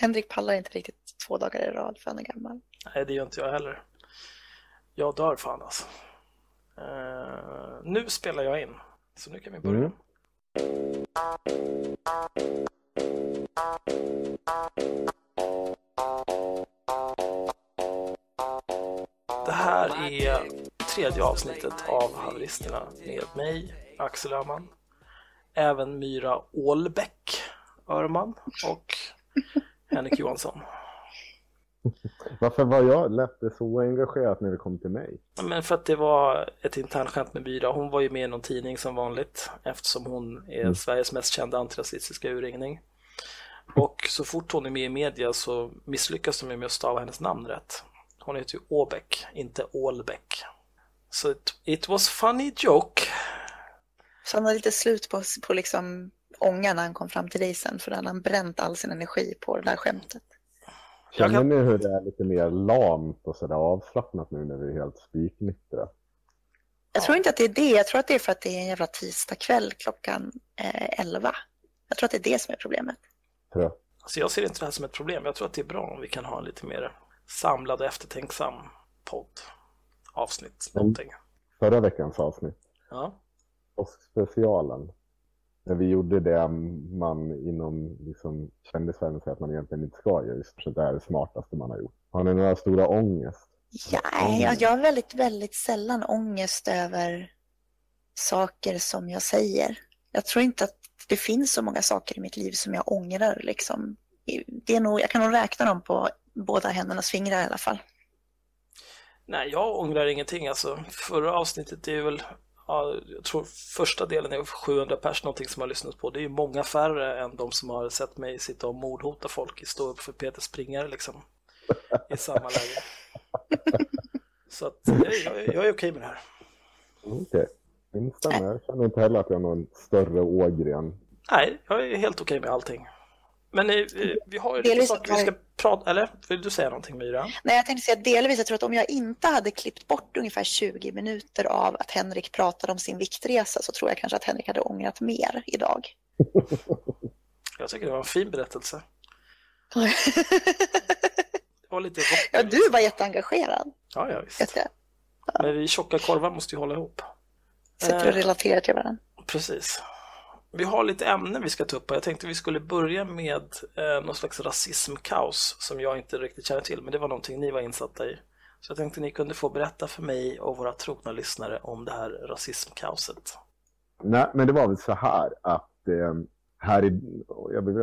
Henrik pallar inte riktigt två dagar i rad för han är gammal. Nej, det gör inte jag heller. Jag dör fan alltså. Uh, nu spelar jag in, så nu kan vi börja. Mm. Det här är tredje avsnittet av Haveristerna med mig, Axel Öhman, även Myra Ålbäck Örman och Henrik Johansson. Varför var jag lät det så engagerat när det kom till mig? Men för att det var ett internskämt med Myra. Hon var ju med i någon tidning som vanligt eftersom hon är mm. Sveriges mest kända antirasistiska urringning. Och så fort hon är med i media så misslyckas de med att stava hennes namn rätt. Hon heter ju Åbäck, inte Ålbäck. Så it, it was funny joke. Så han var lite slut på, på liksom ånga när han kom fram till dig sen för då hade han bränt all sin energi på det där skämtet. Känner kan... ni hur det är lite mer lamt och sådär avslappnat nu när vi är helt spiknyktra? Jag tror inte att det är det. Jag tror att det är för att det är en jävla tisdagkväll klockan eh, 11. Jag tror att det är det som är problemet. Tror Alltså jag ser inte det här som ett problem. Jag tror att det är bra om vi kan ha en lite mer samlad och eftertänksam podd. Avsnitt, någonting. Förra veckans avsnitt. Ja. Påskspecialen när vi gjorde det man inom liksom, kändisvärlden säger att man egentligen inte ska göra, just det är det smartaste man har gjort. Har ni några stora ångest? Ja, jag, jag har väldigt, väldigt sällan ångest över saker som jag säger. Jag tror inte att det finns så många saker i mitt liv som jag ångrar. Liksom. Det är nog, jag kan nog räkna dem på båda händernas fingrar i alla fall. Nej, jag ångrar ingenting. Alltså, förra avsnittet är väl ja, jag tror första delen är 700 pers någonting som har lyssnat på. Det är ju många färre än de som har sett mig sitta och mordhota folk i stå upp för Peter Springare liksom. I samma läge. Så att jag, jag, jag är okej med det här. Okej, okay. instämmer. Jag känner inte heller att jag har någon större ågren. Nej, jag är helt okej med allting. Men eh, vi har ju lite saker vi ska prata, eller vill du säga någonting Myra? Nej, jag tänkte säga delvis, jag tror att om jag inte hade klippt bort ungefär 20 minuter av att Henrik pratade om sin viktresa så tror jag kanske att Henrik hade ångrat mer idag. jag tycker det var en fin berättelse. det var lite Ja, du var jätteengagerad. Ja, ja visst. Ja. Men vi tjocka korvar måste ju hålla ihop. Sätter och relaterar till varandra. Precis. Vi har lite ämnen vi ska ta upp och jag tänkte vi skulle börja med eh, någon slags rasismkaos som jag inte riktigt känner till, men det var någonting ni var insatta i. Så jag tänkte ni kunde få berätta för mig och våra trogna lyssnare om det här rasismkaoset. Nej, men det var väl så här att eh, här i,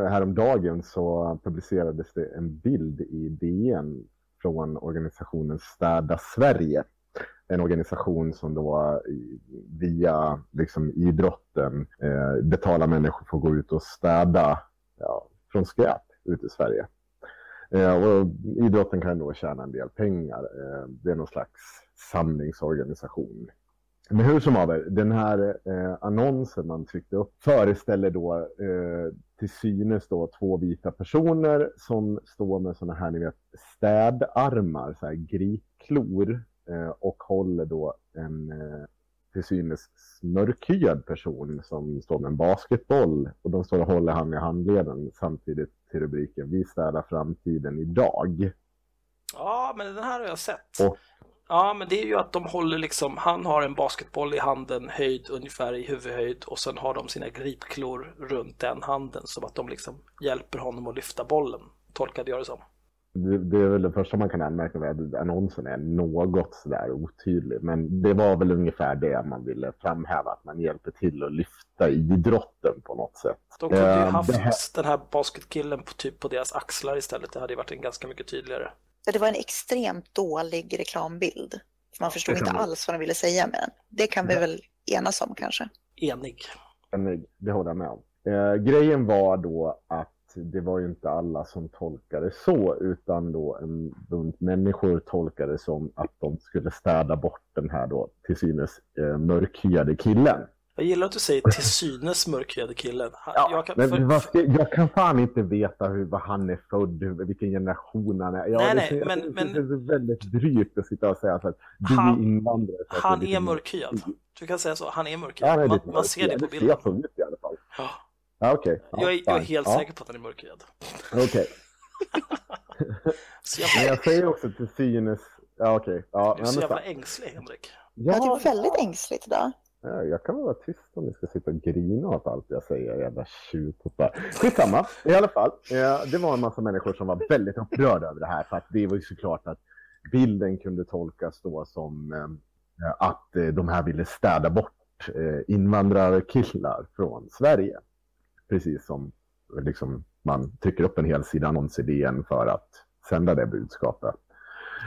häromdagen så publicerades det en bild i DN från organisationen Städa Sverige en organisation som då eh, via liksom, idrotten eh, betalar människor för att gå ut och städa ja, från skräp ute i Sverige. Eh, och idrotten kan då tjäna en del pengar. Eh, det är någon slags samlingsorganisation. Men hur som haver, den här eh, annonsen man tryckte upp föreställer då eh, till synes då två vita personer som står med sådana här, ni vet, städarmar, så här gripklor och håller då en eh, till synes mörkhyad person som står med en basketboll och de står och håller hand i handleden samtidigt till rubriken Vi städar framtiden idag. Ja, men den här har jag sett. Och, ja, men det är ju att de håller liksom, han har en basketboll i handen höjd ungefär i huvudhöjd och sen har de sina gripklor runt den handen som att de liksom hjälper honom att lyfta bollen, tolkade jag det som det, det är väl det första man kan anmärka med att annonsen är något sådär otydlig. Men det var väl ungefär det man ville framhäva, att man hjälper till att lyfta idrotten på något sätt. De kunde ju uh, haft här... den här basketkillen på, typ på deras axlar istället. Det hade ju varit en ganska mycket tydligare. Det var en extremt dålig reklambild. Man förstod inte alls vad de ville säga med den. Det kan vi ja. väl enas om kanske. Enig. Enig, det håller jag med om. Eh, grejen var då att det var ju inte alla som tolkade så, utan då en bunt människor tolkade som att de skulle städa bort den här då till synes eh, mörkhyade killen. Jag gillar att du säger till synes mörkhyade killen. Ja, jag, kan, men, för... jag kan fan inte veta hur vad han är född, vilken generation han är. Ja, nej, nej, det, men, det, men... det är väldigt drygt att sitta och säga så att du han, är invandrare. Han är, är mörkhyad. Du kan säga så, han är mörkhyad. Ja, man, man ser det på bilden. Det ser så ut i alla fall. Ja. Ja, okay. Ja, jag, är, jag, är helt ja. säker på att den är mörkhyad. Okej. Okay. Men jävla, jag säger också till synes... Ja, okej. Ja, du är så jävla ängslig, Henrik. Ja, det ja, var väldigt ängsligt idag. ja, jag kan vara tyst om ni ska sitta och grina åt allt jag säger, jävla tjuvtuttar. Skitsamma, i alla fall. Eh, Det var en massa människor som var väldigt upprörda över det här, för att det var ju såklart att bilden kunde tolkas då som eh, att eh, de här ville städa bort eh, invandrarkillar från Sverige. Precis som liksom, man trycker upp en hel sida annonser i DN för att sända det budskapet.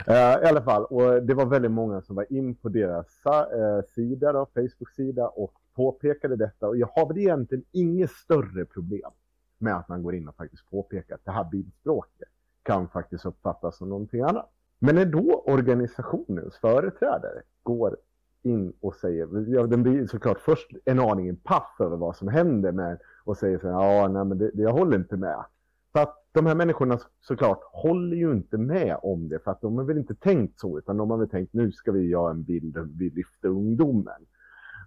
Eh, I alla fall, och det var väldigt många som var in på deras eh, sida, då, Facebook-sida och påpekade detta. Och jag har väl egentligen inget större problem med att man går in och faktiskt påpekar att det här bildspråket kan faktiskt uppfattas som någonting annat. Men när då organisationens företrädare går in och säger, ja, den blir såklart först en aning paff över vad som händer med och säger så här, ja, nej, men det, det, jag håller inte med. För att de här människorna såklart håller ju inte med om det för att de har väl inte tänkt så utan de har väl tänkt nu ska vi göra en bild där vi lyfter ungdomen.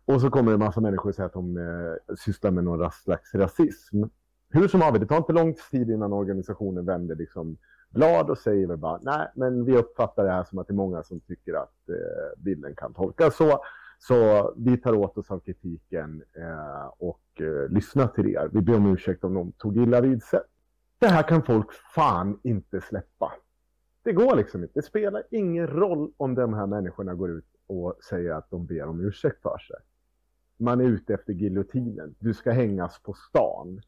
Och så kommer det en massa människor och säger att de eh, sysslar med någon slags rasism. Hur som haver, det tar inte lång tid innan organisationen vänder liksom blad och säger väl bara nej men vi uppfattar det här som att det är många som tycker att eh, bilden kan tolkas så. Så vi tar åt oss av kritiken eh, och eh, lyssnar till er. Vi ber om ursäkt om de tog illa vid sig. Det här kan folk fan inte släppa. Det går liksom inte. Det spelar ingen roll om de här människorna går ut och säger att de ber om ursäkt för sig. Man är ute efter giljotinen. Du ska hängas på stan.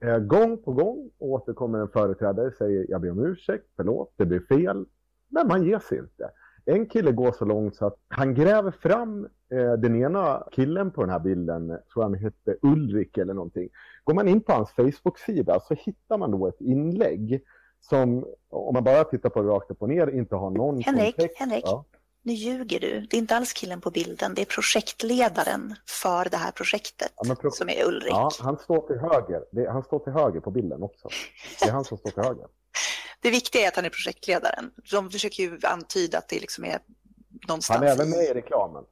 Eh, gång på gång återkommer en företrädare och säger jag ber om ursäkt, förlåt, det blev fel. Men man ger sig inte. En kille går så långt så att han gräver fram eh, den ena killen på den här bilden, tror han hette Ulrik eller någonting. Går man in på hans Facebook-sida så hittar man då ett inlägg som, om man bara tittar på det rakt upp och ner, inte har någon Henrik, kontext. Henrik. Ja. Nu ljuger du. Det är inte alls killen på bilden. Det är projektledaren för det här projektet Ja, pro- som är Ulrik. Ja, han står till höger. Det, han står till höger på bilden också. Det är han som står till höger. Det viktiga är att han är projektledaren. De försöker ju antyda att det liksom är någonstans Han är även med i reklamen.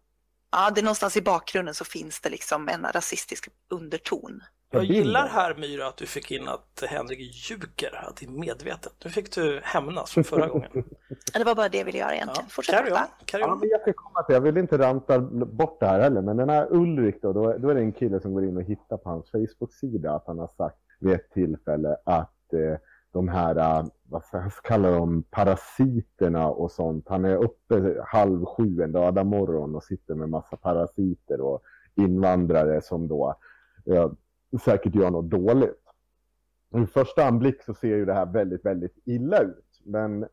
Ja, det är någonstans i bakgrunden så finns det liksom en rasistisk underton. Jag gillar här Myra att du fick in att Henrik ljuger, att det är medvetet. Nu fick du hämnas från förra gången. Ja, det var bara det jag ville göra egentligen. Ja, Fortsätt carry on, carry Ja, on. men jag ska komma till, jag vill inte ranta bort det här heller, men den här Ulrik då, då, då är det en kille som går in och hittar på hans Facebook-sida att han har sagt vid ett tillfälle att eh, de här, äh, vad ska jag kalla dem, parasiterna och sånt. Han är uppe halv sju en lördag morgon och sitter med massa parasiter och invandrare som då eh, säkert gör något dåligt. I första anblick så ser ju det här väldigt, väldigt illa ut. Men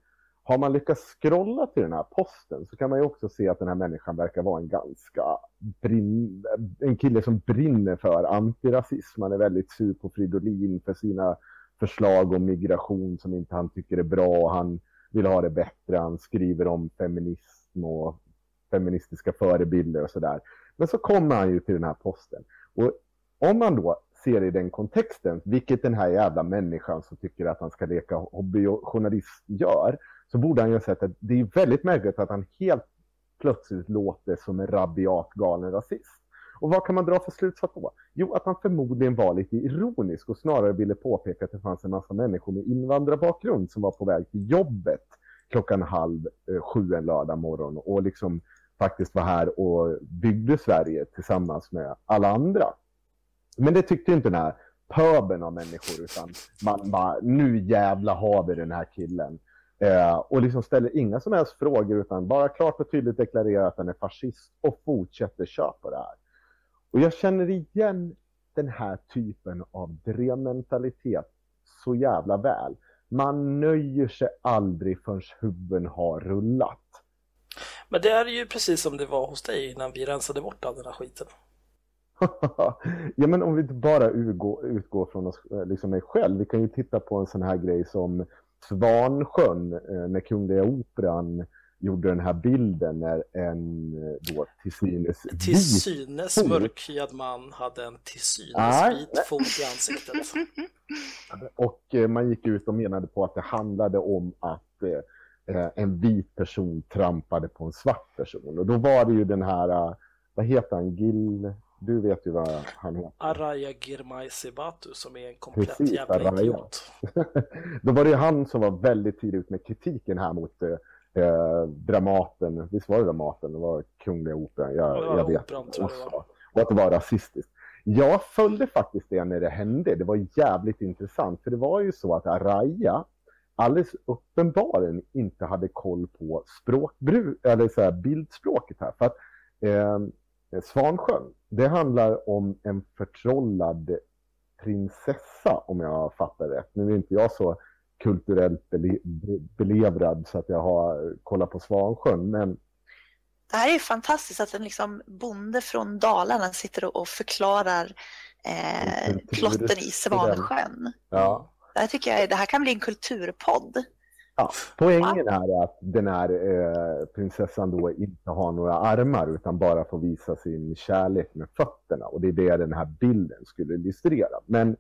har man lyckats scrolla till den här posten så kan man ju också se att den här människan verkar vara en ganska brinn, en kille som brinner för antirasism. Han är väldigt sur på Fridolin för sina förslag om migration som inte han tycker är bra. Han vill ha det bättre. Han skriver om feminism och feministiska förebilder och sådär. Men så kommer han ju till den här posten. Och om man då ser i den kontexten, vilket den här jävla människan som tycker att han ska leka hobbyjournalist gör, så borde han ju ha sett att det är väldigt märkligt att han helt plötsligt låter som en rabiat galen rasist. Och vad kan man dra för slutsats då? Jo, att han förmodligen var lite ironisk och snarare ville påpeka att det fanns en massa människor med invandrarbakgrund som var på väg till jobbet klockan halv eh, sju en lördag morgon och liksom faktiskt var här och byggde Sverige tillsammans med alla andra. Men det tyckte inte den här pöben av människor utan man bara, nu jävla har vi den här killen. Eh, och liksom ställer inga som helst frågor utan bara klart och tydligt deklarerar att han är fascist och fortsätter köpa det här. Och jag känner igen den här typen av drevmentalitet så jävla väl. Man nöjer sig aldrig förrän huvuden har rullat. Men det är ju precis som det var hos dig innan vi rensade bort all den här skiten. ja, men om vi bara utgår, utgår från oss, eh, liksom mig själv. Vi kan ju titta på en sån här grej som Svansjön eh, när Kungliga Operan gjorde den här bilden när en eh, då till synes Till synes fot- mörkhyad man hade en till synes vit fot i ansiktet. Och eh, man gick ut och menade på att det handlade om att eh, eh, en vit person trampade på en svart person. Och då var det ju den här, vad heter han, Gil, Du vet ju vad han heter. Araya Girmay Sebatu som är en komplett Precis, jävla Araya. idiot. Då var det ju han som var väldigt tidigt ut med kritiken här mot eh, Dramaten. Visst var det Dramaten? Det var Kungliga Operan. Jag, ja, jag vet. Operan, tror jag och, och att det var rasistiskt. Jag följde faktiskt det när det hände. Det var jävligt intressant. För det var ju så att Araya alldeles uppenbarligen inte hade koll på språkbruk, eller så här, bildspråket här. För att eh, Svansjön, det handlar om en förtrollad prinsessa om jag fattar rätt. Nu är inte jag så kulturellt belevrad så att jag har kollat på Svansjön, men det här är fantastiskt att en liksom bonde från Dalarna sitter och förklarar eh, plotten i Svansjön. Ja. Det här, tycker jag, det här kan bli en kulturpodd. Ja, poängen är att den här eh, prinsessan då inte har några armar utan bara får visa sin kärlek med fötterna. Och det är det den här bilden skulle illustrera. Men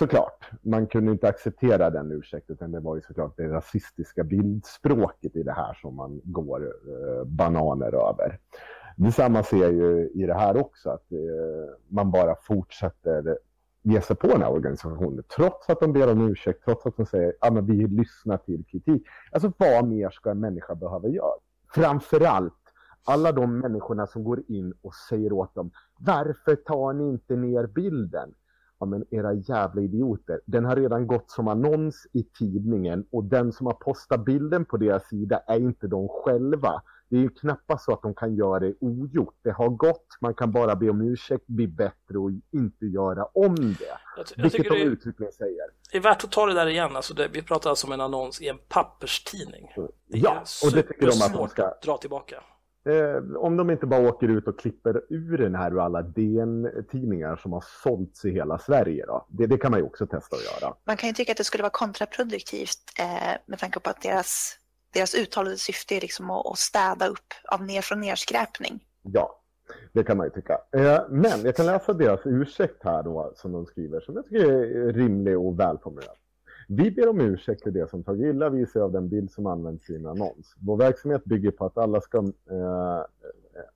såklart, man kunde inte acceptera den ursäkten utan det var ju såklart det rasistiska bildspråket i det här som man går eh, bananer över. Detsamma ser jag ju i det här också, att eh, man bara fortsätter ge sig på den här organisationen. Trots att de ber om ursäkt, trots att de säger att ah, vi lyssnar till kritik. Alltså vad mer ska en människa behöva göra? Framförallt alla de människorna som går in och säger åt dem varför tar ni inte ner bilden? Ja men era jävla idioter, den har redan gått som annons i tidningen och den som har postat bilden på deras sida är inte de själva det är ju knappast så att de kan göra det ogjort. Det har gått, man kan bara be om ursäkt, bli bättre och inte göra om det. Jag, jag vilket de uttryckligen säger. Det är värt att ta det där igen. Alltså det, vi pratar alltså om en annons i en papperstidning. Det ja, och det tycker de att de ska dra tillbaka. Eh, om de inte bara åker ut och klipper ur den här ur alla DN-tidningar som har sålts i hela Sverige. Då. Det, det, kan man ju också testa att göra. Man kan ju tycka att det skulle vara kontraproduktivt eh, med tanke på att deras deras uttalade syfte är liksom att, städa upp av ner från nedskräpning. Ja, det kan man ju tycka. Eh, men jag kan läsa deras ursäkt här då, som de skriver, som jag tycker är rimlig och välformulerad. Vi ber om ursäkt till det som tagit illa vid sig av den bild som används i en annons. Vår verksamhet bygger på att alla ska, eh,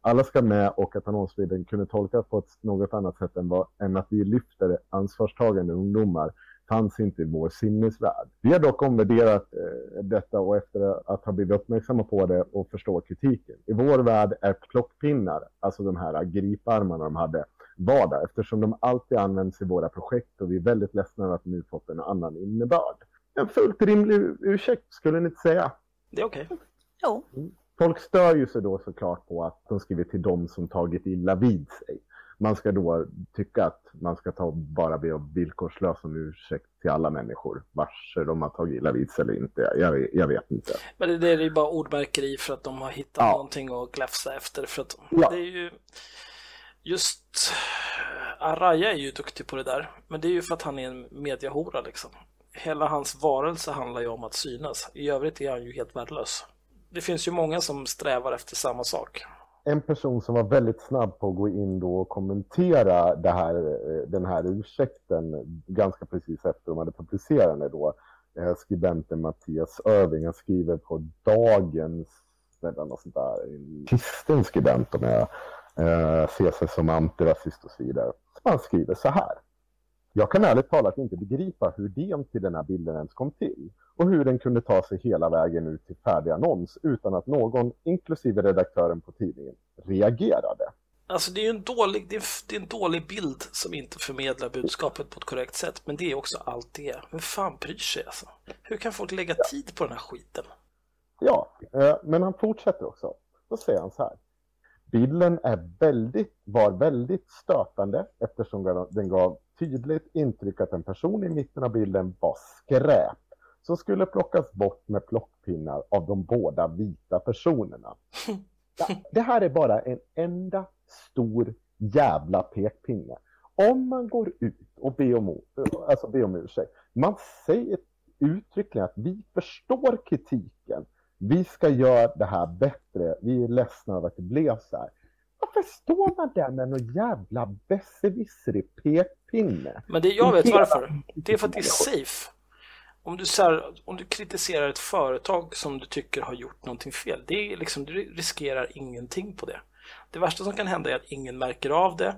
alla ska med och att annonsbilden kunde tolkas på ett något annat sätt än, vad, än att vi lyfter ansvarstagande ungdomar fanns inte i vår sinnesvärld. Vi har dock omvärderat eh, detta och efter att ha blivit uppmärksamma på det och förstå kritiken. I vår värld är plockpinnar, alltså de här griparmarna de hade, vardag eftersom de alltid används i våra projekt och vi är väldigt ledsna över att nu fått en annan innebörd. En fullt rimlig ursäkt, skulle ni inte säga? Det är okej. Okay. Jo. Mm. Folk stör ju sig då såklart på att de skriver till dem som tagit illa vid sig man ska då tycka att man ska ta bara be om villkorslös om ursäkt till alla människor, vars de har tagit illa vid sig eller inte. Jag, jag vet inte. Men det, det är ju bara ordmärkeri för att de har hittat ja. någonting att gläfsa efter. För att ja. det är ju just Araya är ju duktig på det där, men det är ju för att han är en mediahora liksom. Hela hans varelse handlar ju om att synas. I övrigt är han ju helt värdelös. Det finns ju många som strävar efter samma sak en person som var väldigt snabb på att gå in då och kommentera det här, eh, den här ursäkten ganska precis efter de hade publicerat den, då. Eh, skribenten Mattias Öving, han skriver på Dagens, eller något sånt där, en kristen skribent om jag eh, ser sig som antirasist och så vidare. Han skriver så här. Jag kan ärligt talat inte begripa hur idén till den här bilden ens kom till och hur den kunde ta sig hela vägen ut till färdig annons utan att någon, inklusive redaktören på tidningen, reagerade. Alltså det är en dålig, det är, det är en dålig bild som inte förmedlar budskapet på ett korrekt sätt, men det är också allt det Vem fan bryr sig alltså? Hur kan folk lägga tid på den här skiten? Ja, eh, men han fortsätter också. Då säger han så här. Bilden är väldigt, var väldigt stötande eftersom den gav tydligt intryck att en person i mitten av bilden var skräp som skulle plockas bort med plockpinnar av de båda vita personerna. Det här är bara en enda stor jävla pekpinne. Om man går ut och ber om, alltså ber om ursäkt, man säger uttryckligen att vi förstår kritiken, vi ska göra det här bättre, vi är ledsna över att det blev så här. Varför står man där med någon jävla besserwisserig pekpinne? Men det, jag vet varför. Det är för att det är safe om du, så här, om du kritiserar ett företag som du tycker har gjort någonting fel, det är liksom, du riskerar ingenting på det. Det värsta som kan hända är att ingen märker av det.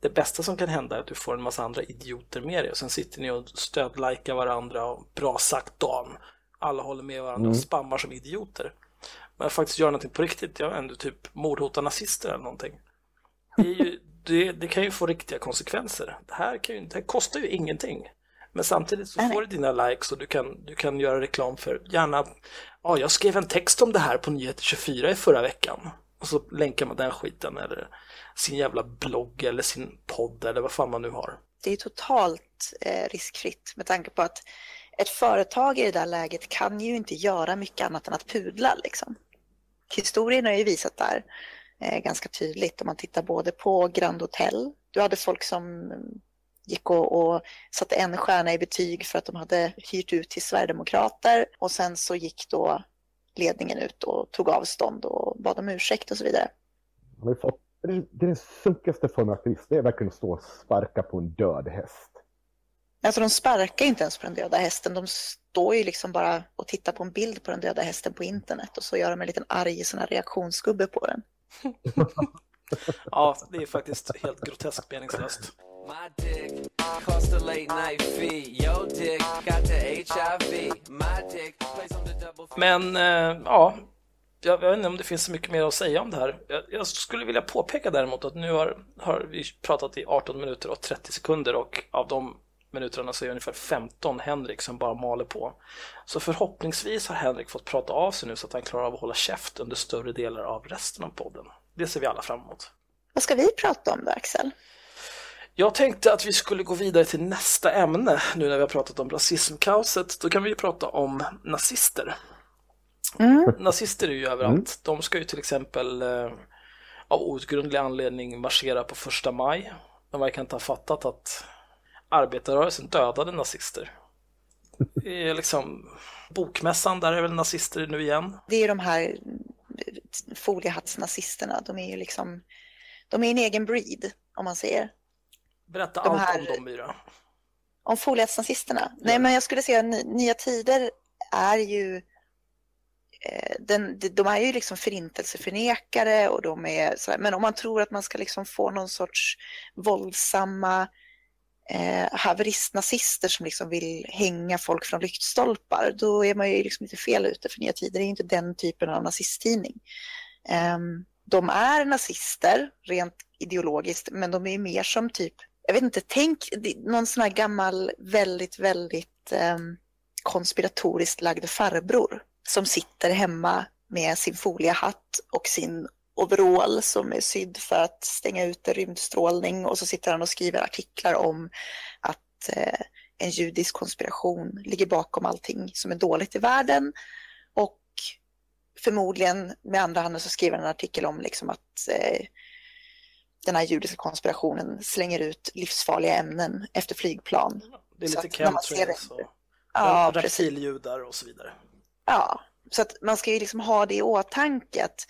Det bästa som kan hända är att du får en massa andra idioter med dig och sen sitter ni och stödlikar varandra och bra sagt Dan. Alla håller med varandra och Mm. spammar som idioter. Men faktiskt göra någonting på riktigt, jag inte, typ mordhota nazister eller någonting. Det, är ju, det, det kan ju få riktiga konsekvenser. Det här, kan ju, det här kostar ju ingenting. Men samtidigt så får du dina likes och du kan, du kan göra reklam för, gärna, ja jag skrev en text om det här på Nyheter 24 i förra veckan. Och så länkar man den skiten eller sin jävla blogg eller sin podd eller vad fan man nu har. Det är totalt eh, riskfritt med tanke på att ett företag i det där läget kan ju inte göra mycket annat än att pudla. Liksom. Historien har ju visat där eh, ganska tydligt om man tittar både på Grand Hotel. Du hade folk som gick och, och satte en stjärna i betyg för att de hade hyrt ut till Sverigedemokrater och sen så gick då ledningen ut och tog avstånd och bad om ursäkt och så vidare. Det är det är den sunkigaste formen av aktivism. Det är verkligen att stå och sparka på en död häst. Alltså de sparkar inte ens på den döda hästen. De står ju liksom bara och tittar på en bild på den döda hästen på internet och så gör de en liten arg sån här reaktionsgubbe på den. Ja, det är faktiskt helt groteskt meningslöst. Men eh, ja, jag vet inte om det finns så mycket mer att säga om det här. Jag, jag skulle vilja påpeka däremot att nu har, har vi pratat i 18 minuter och 30 sekunder och av de minuterna så är det ungefär 15 Henrik som bara maler på. Så förhoppningsvis har Henrik fått prata av sig nu så att han klarar av att hålla käft under större delar av resten av podden. Det ser vi alla fram emot. Vad ska vi prata om då, Axel? Jag tänkte att vi skulle gå vidare till nästa ämne nu när vi har pratat om rasismkaoset. Då kan vi ju prata om nazister. Mm. Nazister är ju överallt. De ska ju till exempel eh, av outgrundlig anledning marschera på första maj. De verkar inte ha fattat att arbetarrörelsen dödade nazister. Det är liksom bokmässan, där är väl nazister nu igen. Det är de här foliehattsnazisterna. De är ju liksom, de är en egen breed, om man säger. Berätta De allt här- om dem Myra. Om foliehattsnazisterna? Nej, men jag skulle säga att Ny- Nya Tider är ju eh, den, de- de är ju liksom förintelseförnekare och de är sådär, men om man tror att man ska liksom få någon sorts våldsamma eh, haveristnazister som liksom vill hänga folk från lyktstolpar, då är man ju liksom lite fel ute för Nya Tider är inte den typen av nazisttidning. Eh, de är nazister rent ideologiskt, men de är mer som typ, jag vet inte, tänk någon sån här gammal, väldigt, väldigt eh, konspiratoriskt lagd farbror som sitter hemma med sin foliehatt och sin overall som är sydd för att stänga ute rymdstrålning och så sitter han och skriver artiklar om att eh, en judisk konspiration ligger bakom allting som är dåligt i världen och förmodligen med andra handen så skriver han en artikel om liksom att eh, den här judiska konspirationen slänger ut livsfarliga ämnen efter flygplan. Det är lite chemtrails och Ja, reptiljudar och så vidare. Ja, så att man ska ju liksom ha det i åtanke att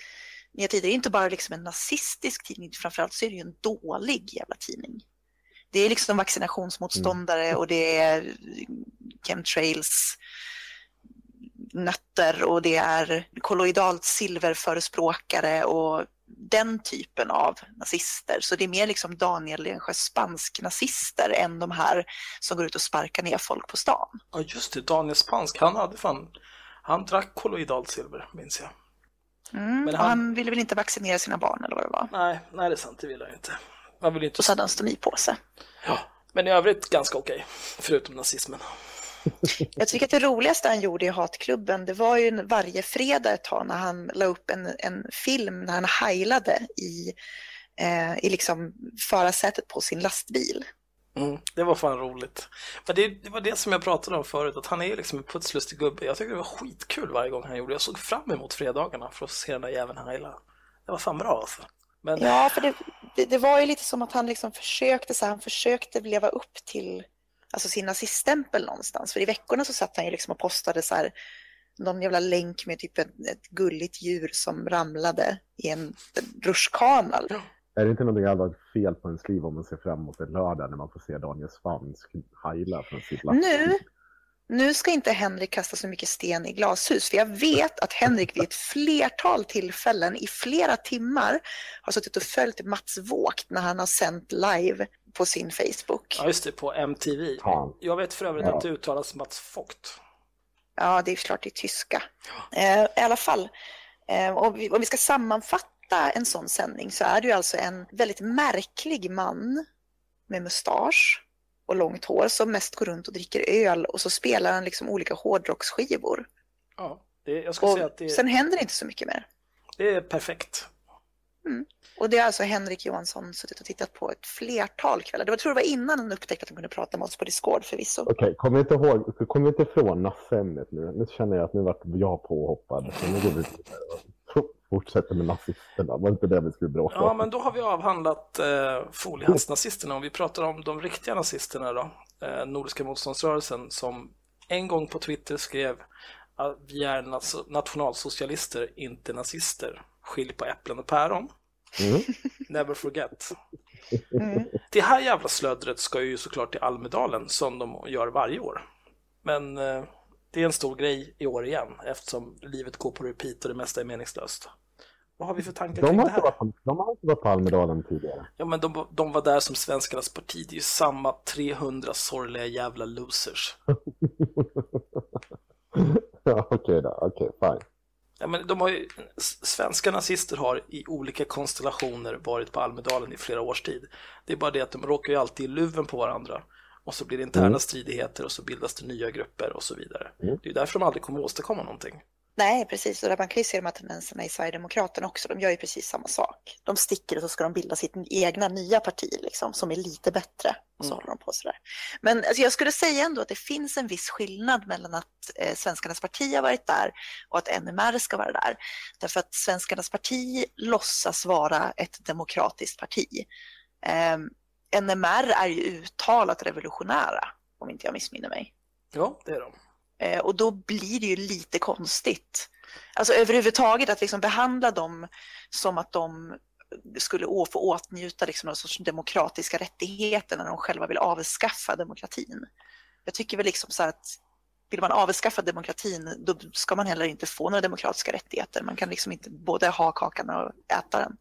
Nya Tider är inte bara liksom en nazistisk tidning, framförallt så är det ju en dålig jävla tidning. Det är liksom vaccinationsmotståndare och det är chemtrails nötter och det är kolloidalt silverförespråkare och den typen av nazister. Så det är mer liksom Daniel Lenskjös spansk-nazister än de här som går ut och sparkar ner folk på stan. Ja just det, Daniel Spansk, han hade fan, han drack kolloidalt silver minns jag. Mm, han- han ville väl inte vaccinera sina barn eller vad det var. Nej, nej det är sant, det vill han inte. Han vill inte... Och så hade han stomipåse. Ja, men i övrigt ganska okej, förutom nazismen. Jag tycker att det roligaste han gjorde i Hatklubben, det var ju varje fredag ett tag när han la upp en, en film när han heilade i, eh, i liksom förarsätet på sin lastbil. Mm, det var fan roligt. Men det, det var det som jag pratade om förut, att han är liksom en putslustig gubbe. Jag tycker det var skitkul varje gång han gjorde det. Jag såg fram emot fredagarna för att se den där jäveln heila. Det var fan bra alltså. Men Ja, för det, det, det var ju lite som att han liksom försökte, så här, han försökte leva upp till alltså sin naziststämpel någonstans. För i veckorna så satt han ju liksom och postade så här, någon jävla länk med typ ett, ett gulligt djur som ramlade i en rutschkana. Är det inte något allvarligt fel på ens liv om man ser fram emot en lördag när man får se Daniel Spansk heila från sitt lastbil? Nu, nu ska inte Henrik kasta så mycket sten i glashus, för jag vet att Henrik vid ett flertal tillfällen i flera timmar har suttit och följt Mats Vågt när han har sänt live på sin Facebook. Ja, just det, på MTV. Fan. Jag vet för övrigt Ja. att det uttalas Mats Vogt. Ja, det är klart det är tyska. Eh, I alla fall, eh, om, vi, om vi ska sammanfatta en sån sändning så är det ju alltså en väldigt märklig man med mustasch och långt hår som mest går runt och dricker öl och så spelar han liksom olika hårdrocksskivor. Ja, det, jag säga Och att det, sen händer det inte så mycket mer. det är perfekt. Och det har alltså Henrik Johansson suttit och tittat på ett flertal kvällar. Det var, jag tror det var innan han upptäckte att han kunde prata med oss på Discord förvisso. Okej, kom inte ihåg, kom inte ifrån nassämnet nu. Nu känner jag att nu vart jag påhoppad. Så nu går vi vidare fortsätter med nazisterna. Var inte det vi skulle bråka Ja, om? men då har vi avhandlat eh, foliehandsnazisterna. Om vi pratar om de riktiga nazisterna då, eh, Nordiska motståndsrörelsen, som en gång på Twitter skrev att vi är nationalsocialister, inte nazister. Skilj på äpplen och päron. Mm. Never forget. Mm. Det här jävla slödret ska ju såklart till Almedalen som de gör varje år. Men eh, det är en stor grej i år igen eftersom livet går på repeat och det mesta är meningslöst. Vad har vi för tankar De kring har, det här? varit på, de har inte varit på Almedalen tidigare. Ja, men de, de var där som svenskarnas parti. Det är ju samma 300 sorgliga jävla losers. ja, okej då. Okej, fine. Ja, men de har ju, svenska nazister har i olika konstellationer varit på Almedalen i flera års tid. Det är bara det att de råkar ju alltid i luven på varandra. Och så blir det interna Mm. stridigheter och så bildas det nya grupper och så vidare. Mm. Det är därför de aldrig kommer åstadkomma någonting. Nej, precis. Och där man kan ju se de här tendenserna i Sverigedemokraterna också. De gör ju precis samma sak. De sticker och så ska de bilda sitt egna nya parti liksom, som är lite bättre. Och så Mm. håller de på sådär. Men alltså, jag skulle säga ändå att det finns en viss skillnad mellan att eh, Svenskarnas parti har varit där och att NMR ska vara där. Därför att Svenskarnas parti låtsas vara ett demokratiskt parti. Eh, NMR är ju uttalat revolutionära, om inte jag missminner mig. Ja, det är de. Eh, och då blir det ju lite konstigt. Alltså överhuvudtaget att liksom behandla dem som att de skulle få åtnjuta liksom någon sorts demokratiska rättigheter när de själva vill avskaffa demokratin. Jag tycker väl liksom så att vill man avskaffa demokratin då ska man heller inte få några demokratiska rättigheter. Man kan liksom inte både ha kakan och äta den.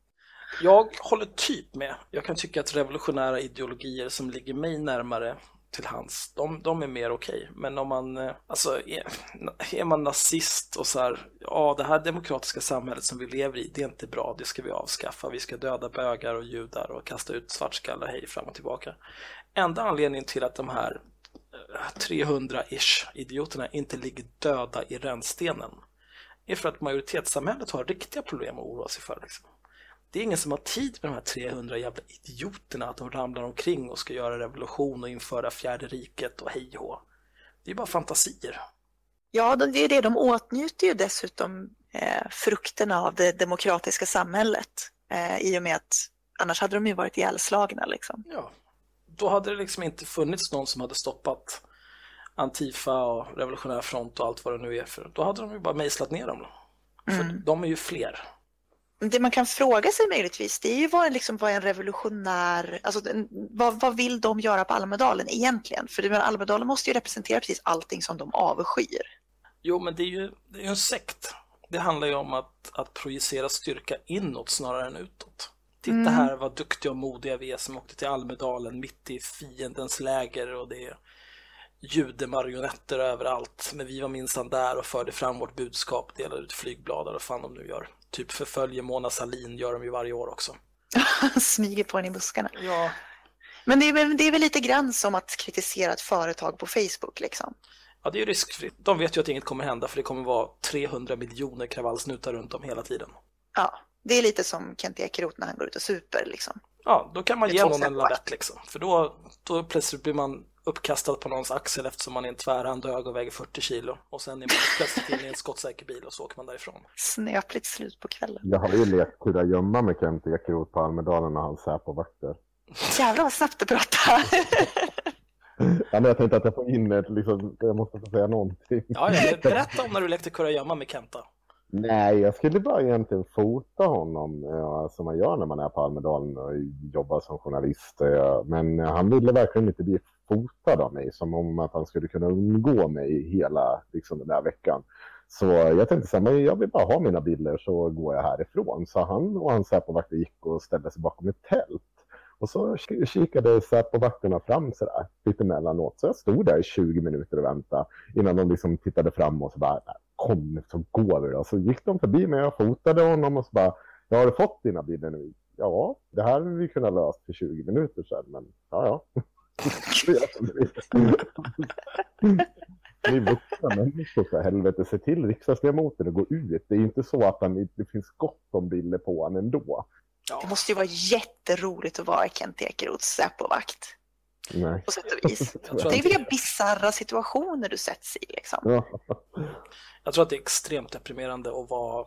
Jag håller typ med. Jag kan tycka att revolutionära ideologier som ligger mig närmare till hands, de, de är mer okej. Men om man, eh, alltså är, är man nazist och så här, ja det här demokratiska samhället som vi lever i, det är inte bra, det ska vi avskaffa. Vi ska döda bögar och judar och kasta ut svartskallar hej fram och tillbaka. Enda anledningen till att de här eh, 300-ish idioterna inte ligger döda i rännstenen är för att majoritetssamhället har riktiga problem att oroa sig för. Liksom. Det är ingen som har tid med de här 300 jävla idioterna att de ramlar omkring och ska göra revolution och införa fjärde riket och hej och. Det är bara fantasier. Ja, det är det. De åtnjuter ju dessutom eh, frukterna av det demokratiska samhället eh, i och med att annars hade de ju varit ihjälslagna liksom. Ja. Då hade det liksom inte funnits någon som hade stoppat Antifa och Revolutionär Front och allt vad det nu är för. Då hade de ju bara mejslat ner dem. För Mm. de är ju fler. Det man kan fråga sig möjligtvis det är ju vad, en- liksom, vad en revolutionär, alltså vad, vad vill de göra på Almedalen egentligen? För Almedalen måste ju representera precis allting som de avskyr. Jo, men det är ju, det är en sekt. Det handlar ju om att, att projicera styrka inåt snarare än utåt. Titta Mm. här vad duktiga och modiga vi är som åkte till Almedalen mitt i fiendens läger och det är judemarionetter överallt. Men vi var minsann där och förde fram vårt budskap, delade ut flygblad och vad fan de nu gör. Typ förföljer Mona Sahlin gör de ju varje år också. Smyger på en i buskarna. Ja, Men det är, väl, det är väl lite grann som att kritisera ett företag på Facebook liksom. ja det är ju riskfritt. De vet ju att inget kommer hända för det kommer vara 300 miljoner kravallsnutar runt om hela tiden. Ja, det är lite som Kent Ekeroth när han går ut och super liksom. Ja, då kan man ge någon en lavett liksom. För då, då plötsligt blir man uppkastad på någons axel eftersom man är en tvärhand hög och väger 40 kilo. Och sen är man plötsligt inne i en skottsäker bil och så åker man därifrån. Snöpligt slut på kvällen. Jag har ju lekt kurragömma med Kent Ekeroth på Almedalen när han Säpo-vakter. Jävlar vad snabbt du pratar. Ja, men jag tänkte att jag får in ett, liksom, jag måste få säga någonting. Ja, ja, berätta om när du lekte kurragömma med Kenta. Nej, jag skulle bara egentligen fota honom ja, som man gör när man är på Almedalen och jobbar som journalist. Ja. Men han ville verkligen inte bli fotad av mig som om att han skulle kunna undgå mig hela liksom, den där veckan. Så jag tänkte så här, men jag vill bara ha mina bilder så går jag härifrån. Så han och hans Säpovakter gick och ställde sig bakom ett tält. Och så kikade Säpovakterna fram sådär lite mellanåt. Så jag stod där i 20 minuter och väntade innan de liksom tittade fram och så bara, kom nu så går vi då. Så gick de förbi mig och fotade honom och så bara, jag har du fått dina bilder nu? Ja, det här hade vi kunnat lösa för 20 minuter sedan, men ja, ja. Ni vuxna människor för helvete. Se till riksdagsledamoten att gå ut. Det är inte så att han, det finns gott om bilder på honom ändå. Det måste ju vara jätteroligt att vara Kent Ekeroths Säpovakt Nej. på sätt och vis. Det är vilka bisarra situationer du sätts i liksom. Ja. jag tror att det är extremt deprimerande att vara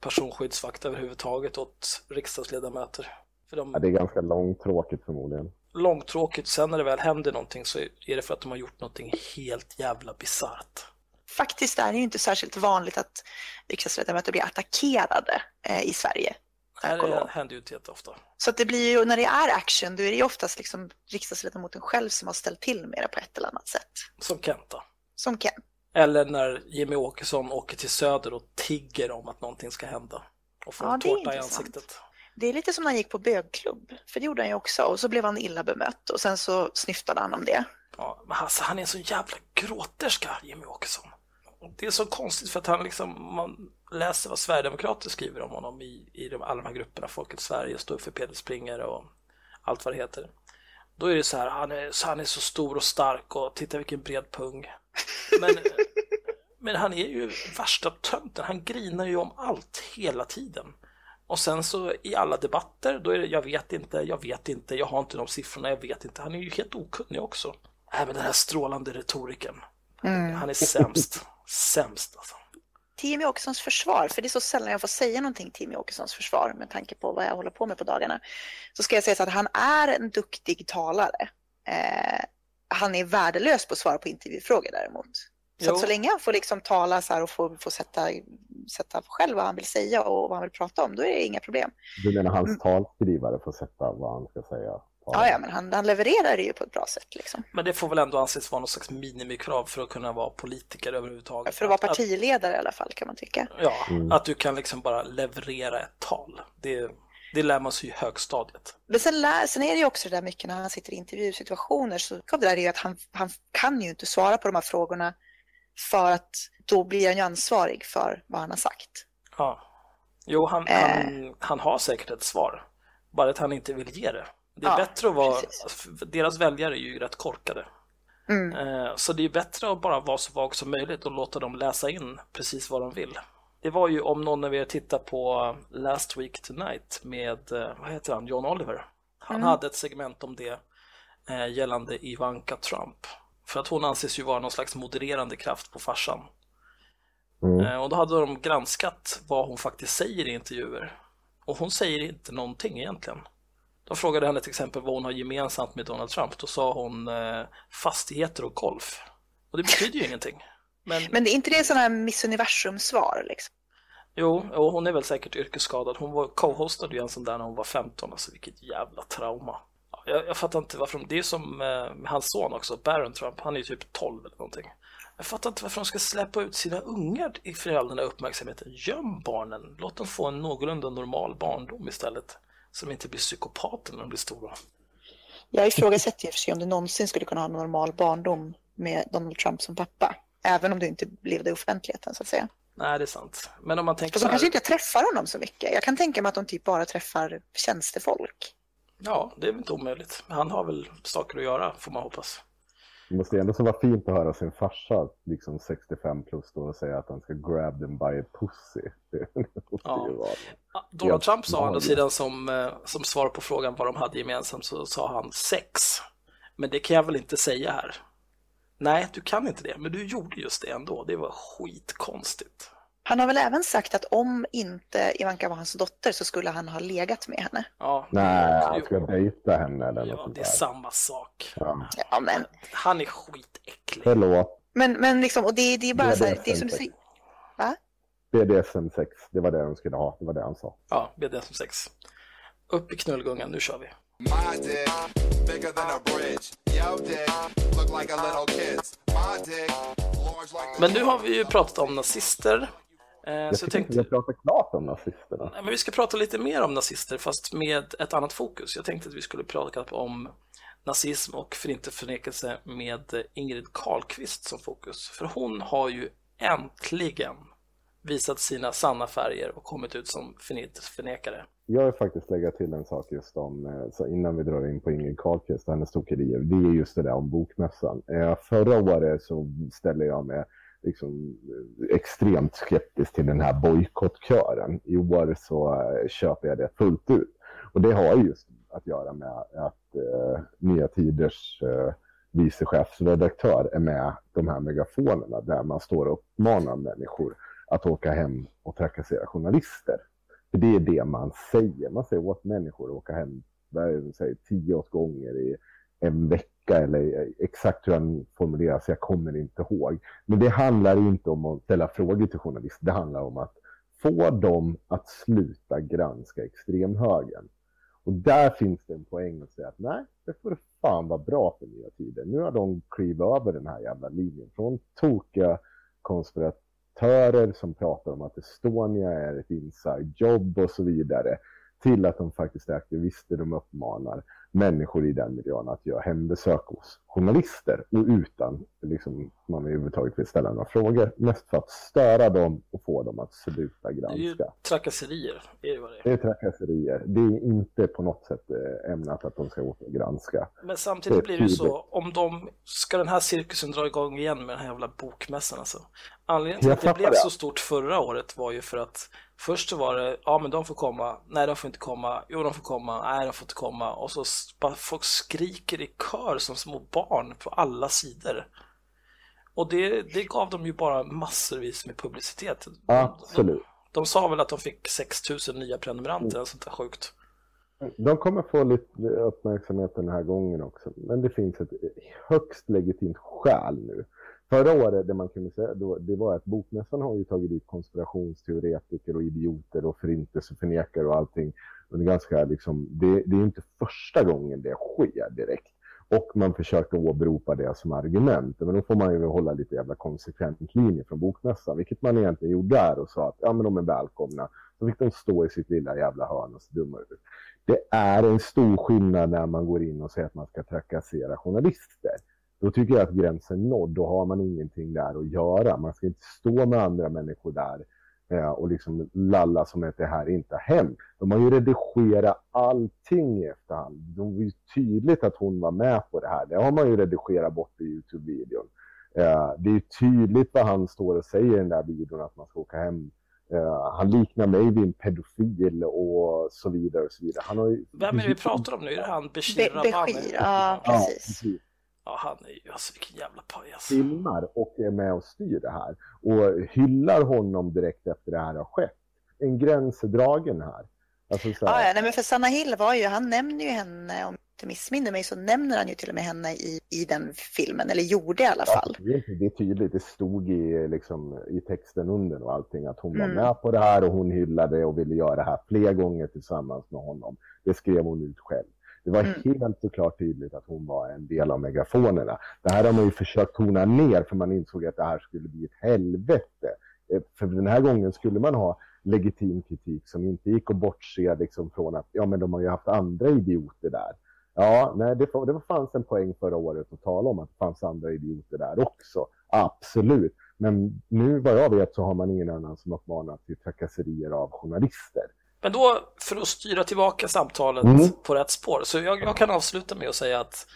personskyddsvakt överhuvudtaget åt riksdagsledamöter. För de Ja, det är ganska långtråkigt förmodligen. Långtråkigt, sen när det väl händer någonting så är det för att de har gjort någonting helt jävla bisarrt. Faktiskt är det ju inte särskilt vanligt att riksdagsledamöter blir attackerade eh, i Sverige. Och Det händer ju inte jätteofta. Så att det blir ju, när det är action, då är det ju oftast liksom riksdagsledamoten själv som har ställt till med det på ett eller annat sätt. Som Kenta. Som Ken. Eller när Jimmy Åkesson åker till Söder och tigger om att någonting ska hända. Och får Ja, en tårta i ansiktet. Det är lite som när han gick på bögklubb, för det gjorde han ju också. Och så blev han illa bemött och sen så snyftade han om det. Ja, men alltså, han är en så jävla gråterska, Jimmy Åkesson. Och Det är så konstigt för att han liksom, man läser vad Sverigedemokrater skriver om honom i, i de, alla de här grupperna, Folket Sverige, Stå upp för Peder Springer och allt vad det heter. Då är det så här, han är, så han är så stor och stark och titta vilken bred pung. Men, men han är ju värsta tönten, han grinar ju om allt hela tiden. Och sen så i alla debatter, då är det jag vet inte, jag vet inte, jag har inte de siffrorna, jag vet inte. Han är ju helt okunnig också. Men den här strålande retoriken. Han är sämst. Sämst alltså. Till Jimmy Åkessons försvar, för det är så sällan jag får säga någonting till Jimmy Åkessons försvar med tanke på vad jag håller på med på dagarna. Så ska jag säga så att han är en duktig talare. Eh, han är värdelös på att svara på intervjufrågor däremot. Så, att så länge han får liksom tala så här och får, får sätta, sätta själv vad han vill säga och vad han vill prata om, då är det inga problem. Du menar hans talskrivare får sätta vad han ska säga? Ja, ja, men han, han levererar det ju på ett bra sätt. Liksom. Men det får väl ändå anses vara någon slags minimikrav för att kunna vara politiker överhuvudtaget. För att vara Att- partiledare i alla fall kan man tycka. Ja, Mm. att du kan liksom bara leverera ett tal. Det, det lär man sig i högstadiet. Men sen, lär, sen är det ju också det där mycket när han sitter i intervjusituationer så det där är ju att han, han kan ju inte svara på de här frågorna för att då blir han ju ansvarig för vad han har sagt. Ja. Jo, han, Eh. han, han har säkert ett svar. Bara att han inte vill ge det. Det är Ja, bättre att vara... Deras väljare är ju rätt korkade. Mm. Eh, Så det är bättre att bara vara så vag som möjligt och låta dem läsa in precis vad de vill. Det var ju om någon av er tittar på Last Week Tonight med, eh, vad heter han, John Oliver. Han Mm. hade ett segment om det eh, gällande Ivanka Trump. För att hon anses ju vara någon slags modererande kraft på farsan. Mm. Eh, Och då hade de granskat vad hon faktiskt säger i intervjuer. Och hon säger inte någonting egentligen. De frågade henne till exempel vad hon har gemensamt med Donald Trump. Då sa hon eh, fastigheter och golf. Och det betyder ju ingenting. Men, Men det är inte det sådana här Miss Universum-svar? Liksom? jo, och hon är väl säkert yrkesskadad. Hon var co-hostade ju en sån där när hon var 15. Alltså vilket jävla trauma. Ja, Jag, jag fattar inte varför de, det är som eh, hans son också, Barron Trump. Han är ju typ 12 eller någonting. Jag fattar inte varför de ska släppa ut sina ungar i för all den här uppmärksamheten. Göm barnen. Låt dem få en någorlunda normal barndom istället. Så de inte blir psykopater när de blir stora. Jag ifrågasätter ju i och för sig om du någonsin skulle kunna ha en normal barndom med Donald Trump som pappa. Även om du inte levde i offentligheten så att säga. Nej, det är sant. Men om man tänker Fast de här, kanske inte träffar honom så mycket. Jag kan tänka mig att de typ bara träffar tjänstefolk. Ja, det är väl inte omöjligt. Han har väl saker att göra, får man hoppas. Det måste ändå så vara fint att höra sin farsa, liksom 65 plus, då och säga att han ska grab them by a pussy. Ja. Donald Helt Trump sa å andra sidan som, eh, som svar på frågan vad de hade gemensamt så sa han sex. Men det kan jag väl inte säga här. Nej, du kan inte det, men du gjorde just det ändå. Det var skitkonstigt. Han har väl även sagt att om inte Ivanka var hans dotter så skulle han ha legat med henne. Ja, Nej, han ska dejta henne eller något ja, sånt det är där. samma sak. Ja. Ja, men, Han är skitäcklig. Förlåt, men, men liksom, och det, det är bara Det så är här, det är som du säger. Va? BDSM 6, det var det de skulle ha, det var det han sa. Ja, BDSM 6. Upp i knullgungan, nu kör vi. My dick, bigger than a bridge. Yo dick, look like a little kid's. My dick, large like the Men nu har vi ju pratat om nazister. Eh, Jag så jag tycker inte tänkte, vi har pratat klart om nazisterna. nej, men vi ska prata lite mer om nazister fast med ett annat fokus. Jag tänkte att vi skulle prata om nazism och förintelseförnekelse med Ingrid Carlqvist som fokus. För hon har ju äntligen visat sina sanna färger och kommit ut som förintelseförnekare. Jag vill faktiskt lägga till en sak just om, eh, så innan vi drar in på Ingrid Carlqvist och hennes tokerier. Det är just det där om bokmässan. Eh, Förra året så ställde jag mig liksom eh, extremt skeptisk till den här bojkottkören. I år så eh, köper jag det fullt ut. Och det har just att göra med att eh, Nya Tiders eh, vicechefsredaktör är med de här megafonerna där man står och uppmanar människor att åka hem och trakassera journalister. För det är det man säger. Man säger åt människor att åka hem säger, tio åt gånger i en vecka eller exakt hur han formulerar sig, jag kommer inte ihåg. Men det handlar inte om att ställa frågor till journalister, det handlar om att få dem att sluta granska extremhögern. Och där finns det en poäng att säga att nej, det får fan vara bra för nya tider. Nu har de klivit över den här jävla linjen. Från tokiga konspiratörer som pratar om att Estonia är ett inside jobb och så vidare till att de faktiskt är aktivister. De uppmanar människor i den miljön att göra hembesök hos journalister och utan liksom, man överhuvudtaget vill ställa några frågor. Mest för att störa dem och få dem att sluta Det är ju granska. trakasserier, det är det. Det är trakasserier. Det är inte på något sätt eh, ämnat att de ska åka och granska. Men samtidigt Det blir det ju så, om de, ska den här cirkusen dra igång igen med den här jävla bokmässan alltså. Anledningen till att det blev så stort förra året var ju för att först så var det, ja men de får komma, nej de får inte komma, jo de får komma, nej de får inte komma och så bara folk skriker i kör som små barn på alla sidor. Och det, det gav dem ju bara massvis med publicitet. De, de, Absolut. de sa väl att de fick 6000 nya prenumeranter, eller sånt där sjukt. De kommer få lite uppmärksamhet den här gången också. Men det finns ett högst legitimt skäl nu. Förra året, det man kunde säga, då, det var att Bokmässan har ju tagit dit konspirationsteoretiker och idioter och förintelseförnekare och allting. Under ganska, liksom, det, det är inte första gången det sker direkt. Och man försöker åberopa det som argument. Men då får man ju hålla lite jävla konsekvent linje från Bokmässan. Vilket man egentligen gjorde där och sa att ja, men de är välkomna. Så fick de stå i sitt lilla jävla hörn och se dumma ut. Det är en stor skillnad när man går in och säger att man ska trakassera journalister. Då tycker jag att gränsen är nådd. Då har man ingenting där att göra. Man ska inte stå med andra människor där och liksom lalla som att det här inte har hänt. De har ju redigerat allting i efterhand. Det var ju tydligt att hon var med på det här. Det har man ju redigerat bort i Youtube-videon. Eh, det är ju tydligt vad han står och säger i den där videon att man ska åka hem. Eh, han liknar mig vid en pedofil och så vidare och så vidare. Han har ju... Vem är det vi pratar om nu? Är det han Bashir Be-? Bashir, ja Ja, precis. Ja, han är ju, alltså vilken jävla pajas. filmar och är med och styr det här och hyllar honom direkt efter det här har skett. En gräns är dragen här. Alltså Ja, här ja, nej, men för Sanna Hill var ju, han nämner ju henne, om jag inte missminner mig, så nämner han ju till och med henne i, i den filmen, eller gjorde i alla fall. Ja, det är- det är tydligt, det stod i, liksom, i texten under och allting att hon var Mm. med på det här och hon hyllade och ville göra det här fler gånger tillsammans med honom. Det skrev hon ut själv. Det var Mm. helt såklart tydligt att hon var en del av megafonerna. Det här har man ju försökt tona ner för man insåg att det här skulle bli ett helvete. Eh, För den här gången skulle man ha legitim kritik som inte gick att bortse liksom från att ja, men de har ju haft andra idioter där. Ja, nej, det, det fanns en poäng förra året att tala om att det fanns andra idioter där också. Absolut. Men nu vad jag vet så har man ingen annan som uppmanar till trakasserier av journalister. Men då, för att styra tillbaka samtalet Mm. på rätt spår, så jag, jag kan avsluta med att säga att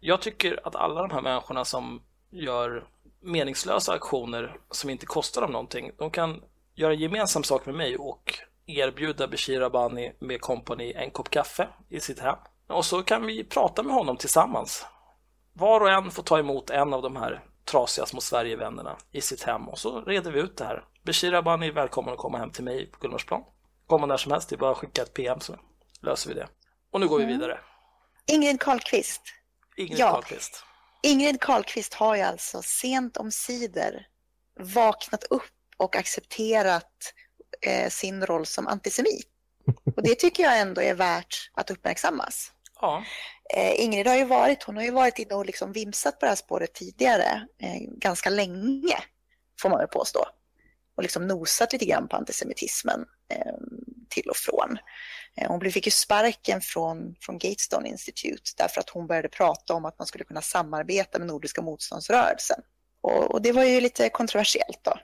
jag tycker att alla de här människorna som gör meningslösa aktioner som inte kostar dem någonting, de kan göra gemensam sak med mig och erbjuda Bashir Rabbani med kompani en kopp kaffe i sitt hem. Och så kan vi prata med honom tillsammans. Var och en får ta emot en av de här trasiga små Sverigevännerna i sitt hem och så reder vi ut det här. Bashir Rabbani är välkommen att komma hem till mig på Gullmarsplan. Komma när som helst, det är bara att skicka ett PM så löser vi det. Och nu går vi vidare. Ingrid Carlqvist. Ingrid Ja. Carlqvist. Ingrid Carlqvist har ju alltså sent om sidor vaknat upp och accepterat eh, sin roll som antisemit. Och det tycker jag ändå är värt att uppmärksammas. Ja, Eh, Ingrid har ju varit, hon har ju varit inne och liksom vimsat på det här spåret tidigare, eh, ganska länge, får man väl påstå. Och liksom nosat lite grann på antisemitismen eh, till och från. Eh, hon fick ju sparken från, från Gatestone Institute därför att hon började prata om att man skulle kunna samarbeta med Nordiska motståndsrörelsen. Och, och det var ju lite kontroversiellt då,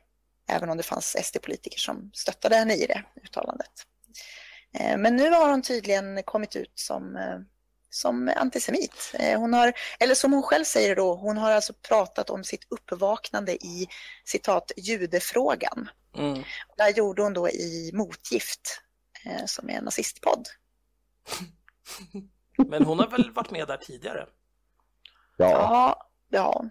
även om det fanns SD-politiker som stöttade henne i det uttalandet. Eh, Men nu har hon tydligen kommit ut som, eh, som antisemit. Eh, Hon har, eller som hon själv säger då, hon har alltså pratat om sitt uppvaknande i citat judefrågan. mm. Det här gjorde hon då i Motgift, eh, som är en nazistpodd. men hon har väl varit med där tidigare? Ja, Ja, det har hon.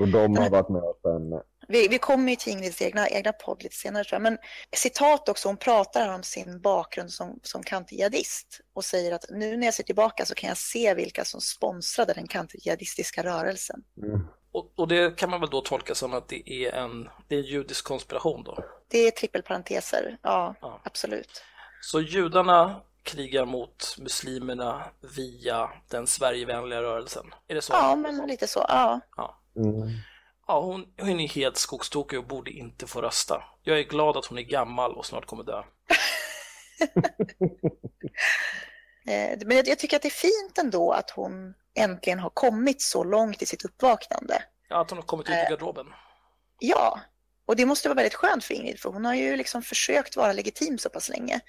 och de har varit med sen Vi, vi kommer ju till Ingrids egna, egna podd lite senare tror jag. Men citat också, hon pratar om sin bakgrund som, som kantjihadist och säger att nu när jag ser tillbaka så kan jag se vilka som sponsrade den kantjihadistiska rörelsen. Mm. Och, och det kan man väl då tolka som att det är en, det är en judisk konspiration då? Det är trippelparenteser, ja, Ja. absolut. Så judarna krigar mot muslimerna via den Sverigevänliga rörelsen? Är det så? Ja, men lite så, ja. Mm. Ja, hon, hon är helt skogstokig och borde inte få rösta. Jag är glad att hon är gammal och snart kommer dö. Eh, Men jag, tycker att det är fint ändå att hon äntligen har kommit så långt i sitt uppvaknande. Ja, att hon har kommit ut ur garderoben. Ja, och det måste vara väldigt skönt för Ingrid, för hon har ju liksom försökt vara legitim så pass länge.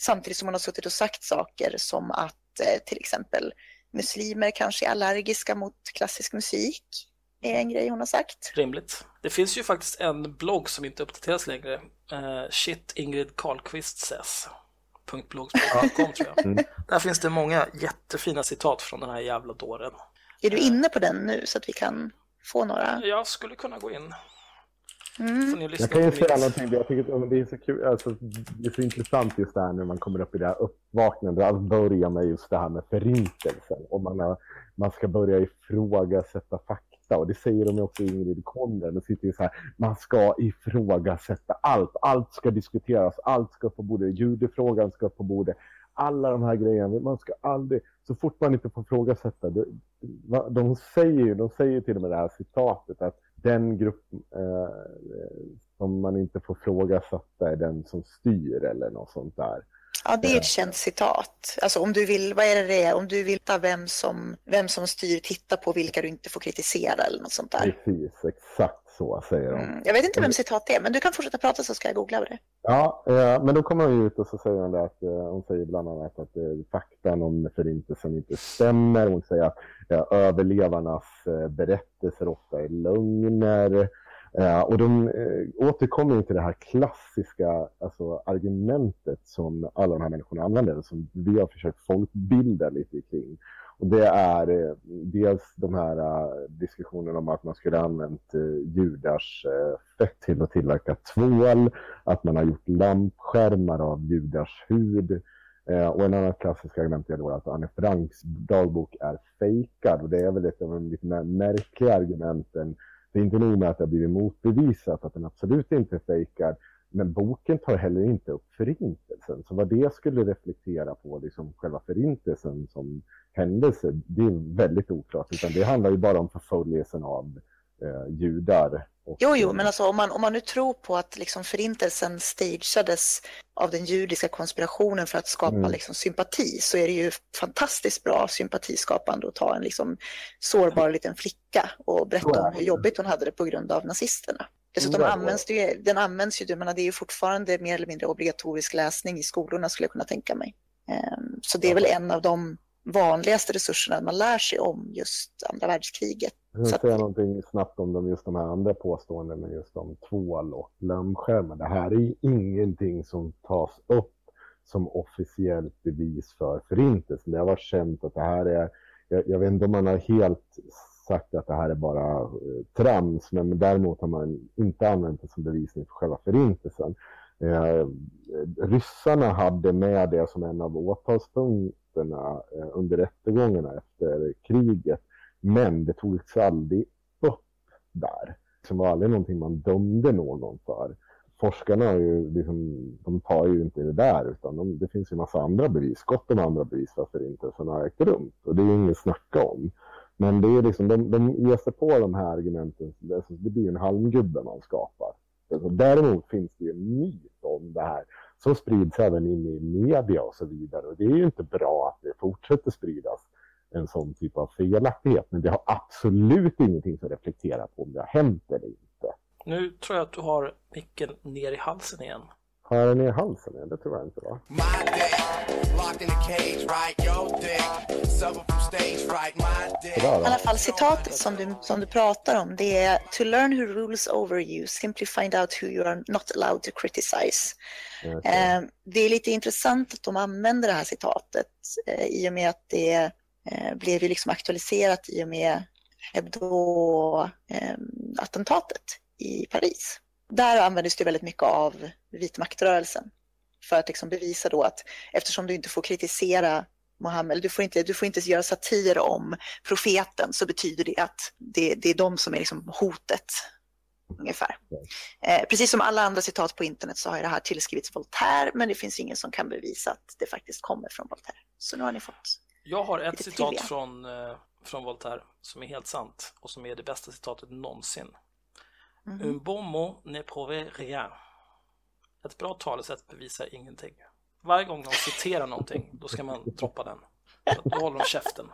Samtidigt som hon har suttit och sagt saker som att eh, till exempel muslimer kanske är allergiska mot klassisk musik. Det är en grej hon har sagt. Rimligt. Det finns ju faktiskt en blogg som inte uppdateras längre. Uh, shit Ingrid Karlqvist says. .blogspot.com tror jag. Mm. Där finns det många jättefina citat från den här jävla dåren. Är du inne på den nu så att vi kan få några? Jag skulle kunna gå in. Mm. Får ni lyssna Jag kan ju säga mitt... någonting, jag tycker att det är så kul, alltså, det är så intressant just det här när man kommer upp i det här uppvaknandet, att börja med just det här med förintelsen, och man, har, man ska börja ifrågasätta fakta, och det säger de också i Ingrid Konden. de sitter ju så här, man ska ifrågasätta allt, allt ska diskuteras, allt ska på bordet, judefrågan ska på bordet, alla de här grejerna, man ska aldrig, så fort man inte får ifrågasätta, det, de säger de säger till och med det här citatet att den grupp eh, eh, som man inte får ifrågasätta är den som styr eller något sånt där. Ja, det är ett känt citat. Alltså om du vill, vad är det det är? Om du vill veta vem som, vem som styr, titta på vilka du inte får kritisera eller något sånt där. Precis, exakt så säger de. Mm. Jag vet inte vem citat det är, men du kan fortsätta prata så ska jag googla det. Ja, eh, men då kommer hon ut och så säger hon att eh, hon säger bland annat att eh, faktan om förintelsen inte stämmer. Hon säger att eh, överlevarnas eh, berättelser ofta är lögner. Eh, och de eh, återkommer till det här klassiska alltså, argumentet som alla de här människorna använder, som vi har försökt folkbilda lite kring. Och det är eh, dels de här eh, diskussionerna om att man skulle ha använt eh, judars eh, fett till att tillverka tvål, att man har gjort lampskärmar av judars hud. Eh, och en annan klassisk argument är då att Anne Franks dagbok är fejkad. Och det är väl ett av de lite mer märkliga argumenten. Det är inte nog med att det har blivit motbevisat att den absolut inte är fejkad. Men boken tar heller inte upp förintelsen. Så vad det skulle reflektera på, liksom själva förintelsen som händelse, det är väldigt oklart. Utan det handlar ju bara om förföljelsen av eh, judar. Och, Jo, jo, men alltså om man, om man nu tror på att liksom förintelsen stageades av den judiska konspirationen för att skapa Mm. liksom sympati så är det ju fantastiskt bra sympatiskapande att ta en liksom sårbar liten flicka och berätta om hur jobbigt hon hade det på grund av nazisterna. Dessutom används det ju, den används ju, menar, det är ju fortfarande mer eller mindre obligatorisk läsning i skolorna skulle jag kunna tänka mig. Ehm, Så det är väl en av de vanligaste resurserna man lär sig om just andra världskriget. Jag att- säga någonting snabbt om de, just de här andra påståendena, just om tvål och lönnskärmar. Det här är ingenting som tas upp som officiellt bevis för förintelsen. Det har varit känt att det här är, jag, jag vet inte om man har helt sagt att det här är bara eh, trams, men däremot har man inte använt det som bevisning för själva förintelsen. Eh, ryssarna hade med det som en av åtalspunkterna eh, under rättegångarna efter kriget. Men det togs aldrig upp där. Det var aldrig någonting man dömde någon för. forskarna har ju liksom, de tar ju inte det där utan de, det finns ju massa andra bevis, gott om andra bevis varför Förintelsen har ägt rum. Och det är ju inget att snacka om. Men det är liksom, de, de ger sig på de här argumenten, det, alltså, det blir en halmgubbe man skapar. Alltså, däremot finns det ju en myt om det här som sprids även in i media och så vidare. Och det är ju inte bra att det fortsätter spridas en sån typ av felaktighet. Men det har absolut ingenting som reflekterar på om det har hänt eller inte. Nu tror jag att du har micken ner i halsen igen. Har jag den ner i halsen? igen? Det tror jag inte va? I alla fall citatet som du, som du pratar om, det är To learn who rules over you, simply find out who you are not allowed to criticize. Okej. Eh, det är lite intressant att de använder det här citatet eh, i och med att det Eh, blev ju liksom aktualiserat i och med eh, Hebdo-attentatet ehm, i Paris. Där användes det väldigt mycket av vitmaktrörelsen för att liksom bevisa då att eftersom du inte får kritisera Mohammed, du får inte, du får inte göra satir om profeten så betyder det att det, det är de som är liksom hotet ungefär. Eh, precis som alla andra citat på internet så har ju det här tillskrivits Voltaire men det finns ingen som kan bevisa att det faktiskt kommer från Voltaire. Så nu har ni fått. Jag har ett citat trivia. från, eh, från Voltaire som är helt sant och som är det bästa citatet någonsin. Mhm. Un bon mot ne prouve rien. Ett bra talesätt bevisar ingenting. Varje gång de citerar någonting, då ska man droppa den. Då håller de käften.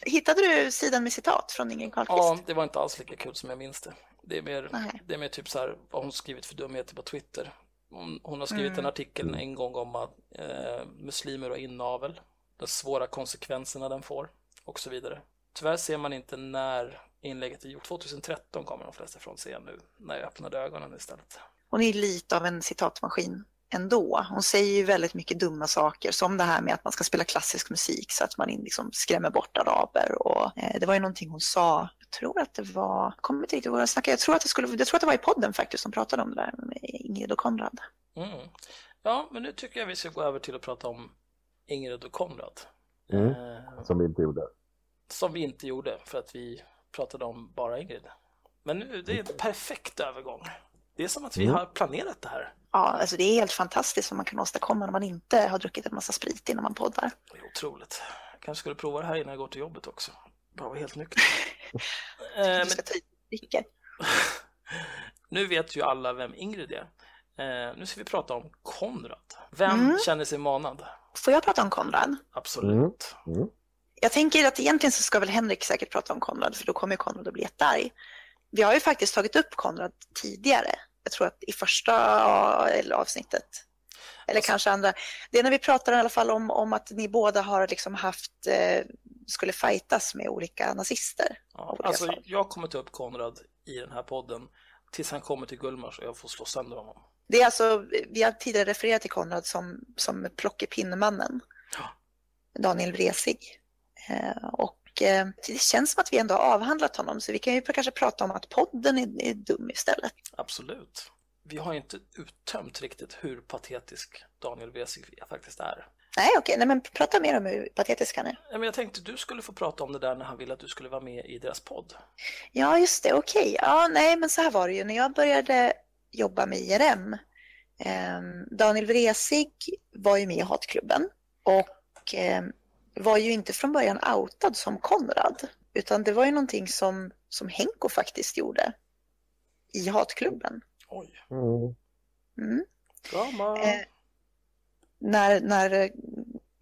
Hittade du sidan med citat från Ingrid Carlqvist? Ja, det var inte alls lika kul som jag minns det. Det är mer, Nej. det är mer typ så här vad hon skrivit för dumheter på Twitter. Hon, hon har skrivit en artikel en gång om att eh, muslimer och inavel, de svåra konsekvenserna den får och så vidare. Tyvärr ser man inte när inlägget är gjort. 2013 kommer de flesta från se nu, när jag öppnade ögonen istället. Hon är lite av en citatmaskin ändå. Hon säger ju väldigt mycket dumma saker som det här med att man ska spela klassisk musik så att man liksom skrämmer bort araber. Och, eh, det var ju någonting hon sa, jag tror att det var, jag kommer inte riktigt ihåg vad jag snackade, jag tror att det, skulle, jag tror att det var i podden faktiskt som pratade om det där med Ingrid och Konrad. Mm. Ja, men nu tycker jag vi ska gå över till att prata om Ingrid och Konrad. Mm. Eh, Som vi inte gjorde. Som vi inte gjorde för att vi pratade om bara Ingrid. Men nu, det är en perfekt övergång. Det är som att vi Mm. har planerat det här. Ja, alltså det är helt fantastiskt vad man kan åstadkomma när man inte har druckit en massa sprit innan man poddar. Det är otroligt. Jag kanske skulle prova det här innan jag går till jobbet också. Bara vara helt nykter. eh, Du men ska ta i nu vet ju alla vem Ingrid är. Eh, nu ska vi prata om Konrad. Vem Mm. känner sig manad? Får jag prata om Konrad? Absolut. Mm. Jag tänker att egentligen så ska väl Henrik säkert prata om Konrad för då kommer Konrad att bli jättearg. Vi har ju faktiskt tagit upp Konrad tidigare. Jag tror att i första eller avsnittet. Eller Alltså- kanske andra. Det är när vi pratar i alla fall om, om att ni båda har liksom haft, eh, skulle fightas med olika nazister. Ja, olika alltså, jag kommer ta upp Konrad i den här podden tills han kommer till Gullmars och jag får slå sönder honom. Det är alltså, vi har tidigare refererat till Konrad som, som Plockepinnemannen. Ja. Daniel Vresig. Eh, och eh, det känns som att vi ändå har avhandlat honom så vi kan ju kanske prata om att podden är, är dum istället. Absolut. Vi har inte uttömt riktigt hur patetisk Daniel Wesig faktiskt är. Nej, okej, nej men prata mer om hur patetisk han är. Ja, men Jag tänkte du skulle få prata om det där när han ville att du skulle vara med i deras podd. Ja, just det, okej. Ja, nej, men så här var det ju. När jag började jobba med IRM, eh, Daniel Vresig var ju med i Hatklubben och eh, var ju inte från början outad som Konrad, utan det var ju någonting som, som Henko faktiskt gjorde i Hatklubben. Oj, Mm. Eh, när, när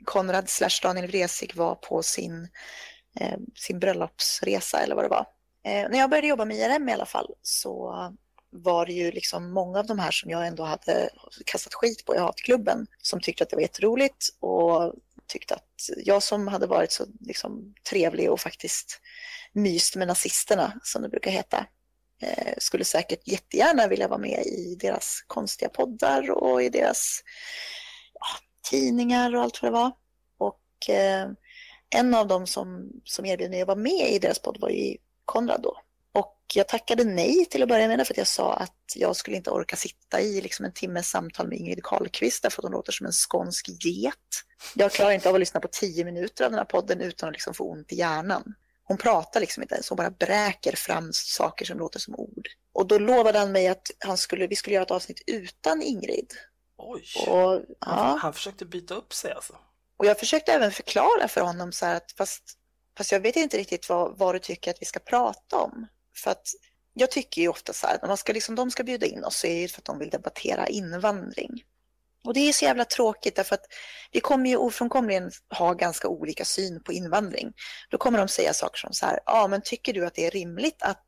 Konrad slash Daniel Vresig var på sin, eh, sin bröllopsresa eller vad det var. Eh, när jag började jobba med IRM i alla fall så var det ju liksom många av de här som jag ändå hade kastat skit på i hatklubben som tyckte att det var jätteroligt och tyckte att jag som hade varit så liksom trevlig och faktiskt myst med nazisterna som det brukar heta eh, skulle säkert jättegärna vilja vara med i deras konstiga poddar och i deras ja, tidningar och allt vad det var. Och eh, en av dem som, som erbjöd mig att vara med i deras podd var ju Konrad då. Jag tackade nej till att börja med för att jag sa att jag skulle inte orka sitta i liksom en timmes samtal med Ingrid Carlqvist därför att hon låter som en skånsk get. Jag klarar inte av att lyssna på tio minuter av den här podden utan att liksom få ont i hjärnan. Hon pratar liksom inte ens, hon bara bräker fram saker som låter som ord. Och då lovade han mig att han skulle, vi skulle göra ett avsnitt utan Ingrid. Oj, Och, ja, han försökte byta upp sig alltså. och jag försökte även förklara för honom så här att fast, fast jag vet inte riktigt vad, vad du tycker att vi ska prata om. För att jag tycker ju ofta så här att när man ska, liksom, de ska bjuda in oss så är det för att de vill debattera invandring. Och det är så jävla tråkigt därför att vi kommer ju ofrånkomligen ha ganska olika syn på invandring. Då kommer de säga saker som så här, ja men tycker du att det är rimligt att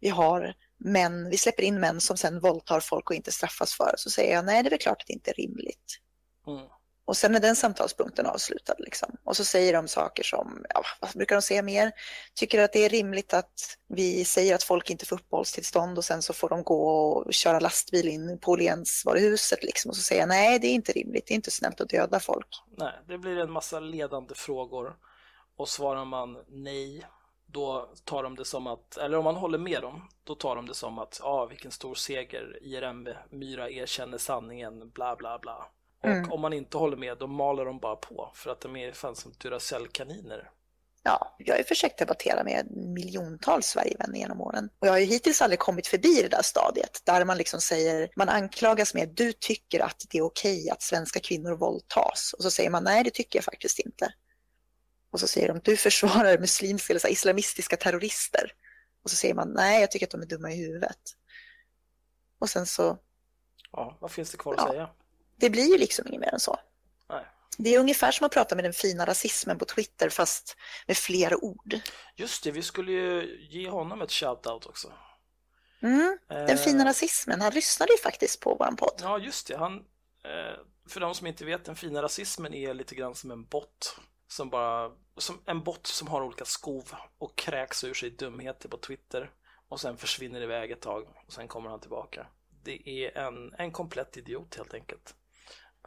vi har män, vi släpper in män som sen våldtar folk och inte straffas för det? Så säger jag, nej det är väl klart att det inte är rimligt. Mm. Och sen är den samtalspunkten avslutad. Liksom. Och så säger de saker som, ja, vad brukar de säga mer? Tycker att det är rimligt att vi säger att folk inte får uppehållstillstånd och sen så får de gå och köra lastbil in på Åhlénsvaruhuset liksom. Och så säger nej det är inte rimligt, det är inte snällt att döda folk. Nej, det blir en massa ledande frågor och svarar man nej, då tar de det som att, eller om man håller med dem, då tar de det som att, ja, ah, vilken stor seger, IRM Myra erkänner sanningen, bla bla bla. Och Mm. om man inte håller med, då maler de bara på för att de är fan som Duracell-kaniner. Ja, jag har ju försökt debattera med miljontals Sverigevänner genom åren. Och jag har ju hittills aldrig kommit förbi det där stadiet där man liksom säger, man anklagas med du tycker att det är okej att svenska kvinnor våldtas. Och så säger man nej, det tycker jag faktiskt inte. Och så säger de, du försvarar muslimska eller så här, islamistiska terrorister. Och så säger man, nej, jag tycker att de är dumma i huvudet. Och sen så, Ja, vad finns det kvar att Ja. säga? Det blir ju liksom inget mer än så. Nej. Det är ungefär som att prata med den fina rasismen på Twitter fast med fler ord. Just det, vi skulle ju ge honom ett shout-out också. Mm, den Eh, fina rasismen, han lyssnade ju faktiskt på vår podd. Ja, just det. Han, eh, för de som inte vet, den fina rasismen är lite grann som en bot. Som bara, som en bot som har olika skov och kräks ur sig dumheter på Twitter. Och sen försvinner iväg ett tag och sen kommer han tillbaka. Det är en, en komplett idiot helt enkelt.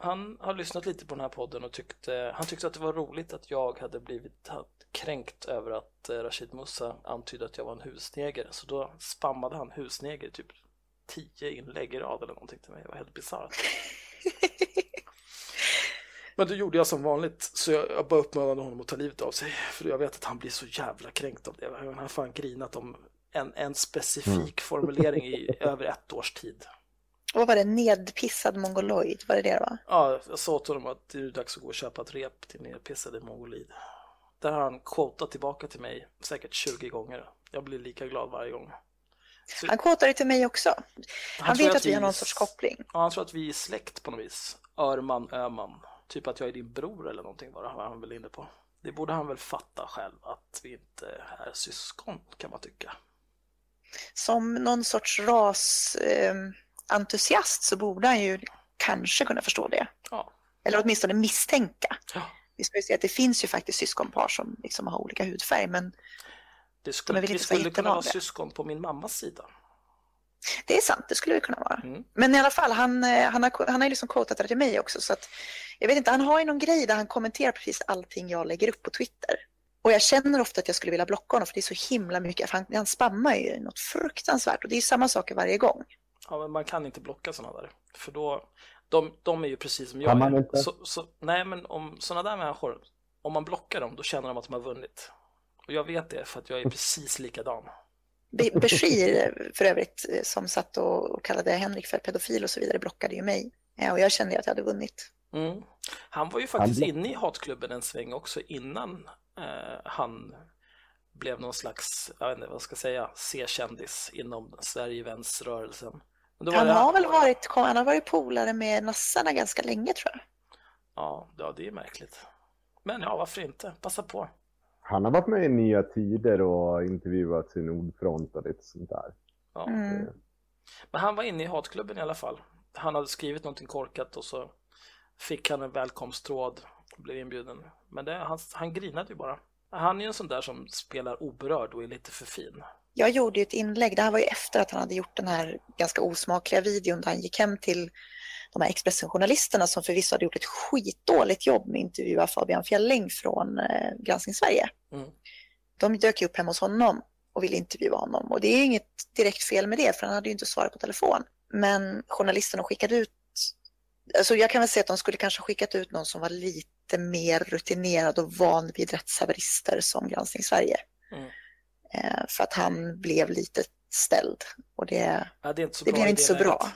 Han har lyssnat lite på den här podden och tyckte, han tyckte att det var roligt att jag hade blivit kränkt över att eh, Rashid Musa antydde att jag var en husneger. Så då spammade han husneger typ tio inlägg i rad eller någonting till mig. Det var helt bisarrt. Men då gjorde jag som vanligt, så jag, jag bara uppmanade honom att ta livet av sig. För jag vet att han blir så jävla kränkt av det. Han har fan grinat om en, en specifik formulering i över ett års tid. Vad var det? Nedpissad mongoloid, var det det det var? Ja, jag sa till honom att det är dags att gå och köpa ett rep till nedpissade mongolid. Där har han quotat tillbaka till mig säkert 20 gånger. Jag blir lika glad varje gång. Så, Han quotade till mig också. Han, tror vet att vi har någon sorts koppling. Ja, han tror att vi är släkt på något vis. Örman, Öman. Typ att jag är din bror eller någonting var han väl inne på. Det borde han väl fatta själv att vi inte är syskon kan man tycka. Som någon sorts rasentusiast eh, entusiast så borde han ju kanske kunna förstå det. Ja. Eller åtminstone misstänka. Ja. Vi ska ju se att det finns ju faktiskt syskonpar som liksom har olika hudfärg, men Det skulle, vi skulle kunna vara syskon på min mammas sida. det är sant, det skulle det kunna vara. Mm. Men i alla fall, han, eh, han, har, han har liksom quotat det mig också, så att jag vet inte, han har ju någon grej där han kommenterar precis allting jag lägger upp på Twitter. Och jag känner ofta att jag skulle vilja blocka honom för det är så himla mycket, han, han spammar ju något fruktansvärt och det är samma saker varje gång. Ja, men man kan inte blocka sådana där. För då, de, de är ju precis som jag Kan man inte? Så, så, nej, men om sådana där människor, om man blockar dem, då känner de att de har vunnit. Och jag vet det för att jag är precis likadan. Be- Bashir för övrigt, eh, som satt och och kallade Henrik för pedofil och så vidare, blockade ju mig. Ja, och jag kände ju att jag hade vunnit. Mm. Han var ju faktiskt Han- inne i hatklubben en sväng också innan eh, han blev någon slags, jag vet inte vad jag ska säga, C-kändis inom Sverigevänsrörelsen. Men då var Han det- har väl varit, han har varit polare med nassarna ganska länge tror jag. Ja, ja, det är märkligt. Men ja, varför inte? Passa på. Han har varit med i Nya Tider och intervjuat sin ordfront och lite sånt där. Ja. Mm. Men han var inne i hatklubben i alla fall. Han hade skrivit någonting korkat och så fick han en välkomsttråd och blev inbjuden. Men det, han, han grinade ju bara. Han är ju en sån där som spelar oberörd och är lite för fin. Jag gjorde ett inlägg, det här var ju efter att han hade gjort den här ganska osmakliga videon där han gick hem till de här Expressen-journalisterna som förvisso hade gjort ett skitdåligt jobb med att intervjua Fabian Fjelling från eh, Granskning Sverige. Mm. De dök upp hemma hos honom och ville intervjua honom och det är inget direkt fel med det för han hade ju inte svarat på telefon. Men journalisterna skickade ut, alltså jag kan väl säga att de skulle kanske skickat ut någon som var lite mer rutinerad och van vid rättshaverister som Granskning Sverige. Mm. Eh, för att han blev lite ställd. Och det, Ja, det är det blev inte så bra.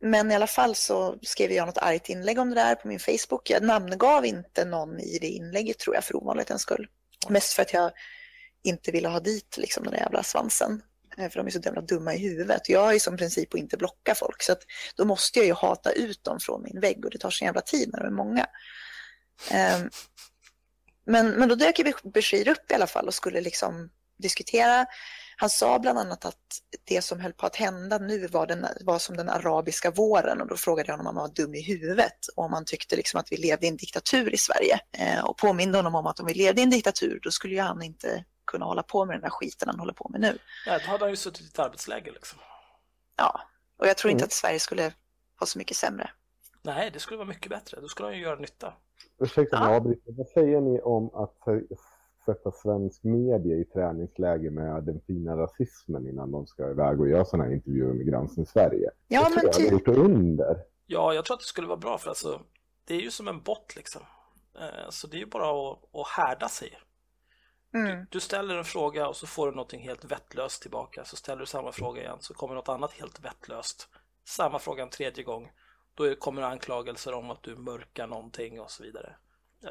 Men i alla fall så skrev jag något argt inlägg om det där på min Facebook. Jag namngav inte någon i det inlägget tror jag för ovanlighetens skull. Mest för att jag inte ville ha dit liksom den där jävla svansen. Eh, För de är så jävla dumma i huvudet. Jag har ju som princip att inte blocka folk. Så att då måste jag ju hata ut dem från min vägg och det tar sin jävla tid när de är många. Ehm, Men, men då dök ju Bashir upp i alla fall och skulle liksom diskutera. Han sa bland annat att det som höll på att hända nu var, den, var som den arabiska våren och då frågade jag honom om han var dum i huvudet och om han tyckte liksom att vi levde i en diktatur i Sverige. Eh, och påminde honom om att om vi levde i en diktatur då skulle ju han inte kunna hålla på med den där skiten han håller på med nu. Ja, då hade han ju suttit i ett arbetsläge liksom. Ja, och jag tror inte Mm. att Sverige skulle vara så mycket sämre. Nej, det skulle vara mycket bättre. Då skulle han ju göra nytta. Ursäkta mig Ja. Vad säger ni om att sätta svensk media i träningsläge med den fina rasismen innan de ska iväg och göra sådana här intervjuer med Granskning Sverige? Ja, men jag typ. gjort under. Ja, jag tror att det skulle vara bra för alltså, det är ju som en bot liksom. Eh, Så det är ju bara att, att härda sig. Mm. Du ställer en fråga och så får du någonting helt vettlöst tillbaka. Så ställer du samma fråga igen så kommer något annat helt vettlöst. Samma fråga en tredje gång. Då kommer anklagelser om att du mörkar någonting och så vidare.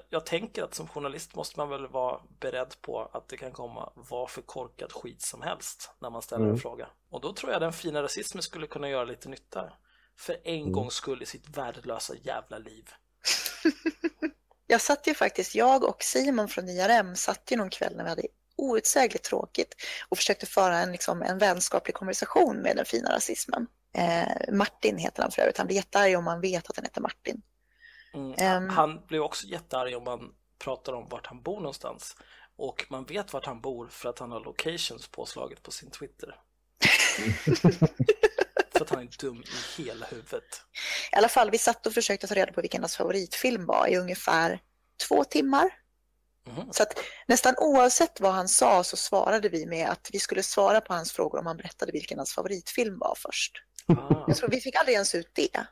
Jag, tänker att som journalist måste man väl vara beredd på att det kan komma vad för korkad skit som helst när man ställer en Mm. fråga. Och då tror jag den fina rasismen skulle kunna göra lite nytta. För en gångs skull i sitt värdelösa jävla liv. Jag satt ju faktiskt, jag och Simon från IRM satt ju någon kväll när vi hade outsägligt tråkigt och försökte föra en, liksom, en vänskaplig konversation med den fina rasismen. Eh, Martin heter han för övrigt, han blir jättearg om man vet att han heter Martin. Mm. Ehm. Han blev också jättearg om man pratar om vart han bor någonstans. Och man vet vart han bor för att han har locations påslaget på sin Twitter. för att han är dum i hela huvudet. I alla fall, vi satt och försökte ta reda på vilken hans favoritfilm var i ungefär två timmar. Mhm. Så att nästan oavsett vad han sa så svarade vi med att vi skulle svara på hans frågor om han berättade vilken hans favoritfilm var först. Ah. Jag tror vi fick aldrig ens ut det.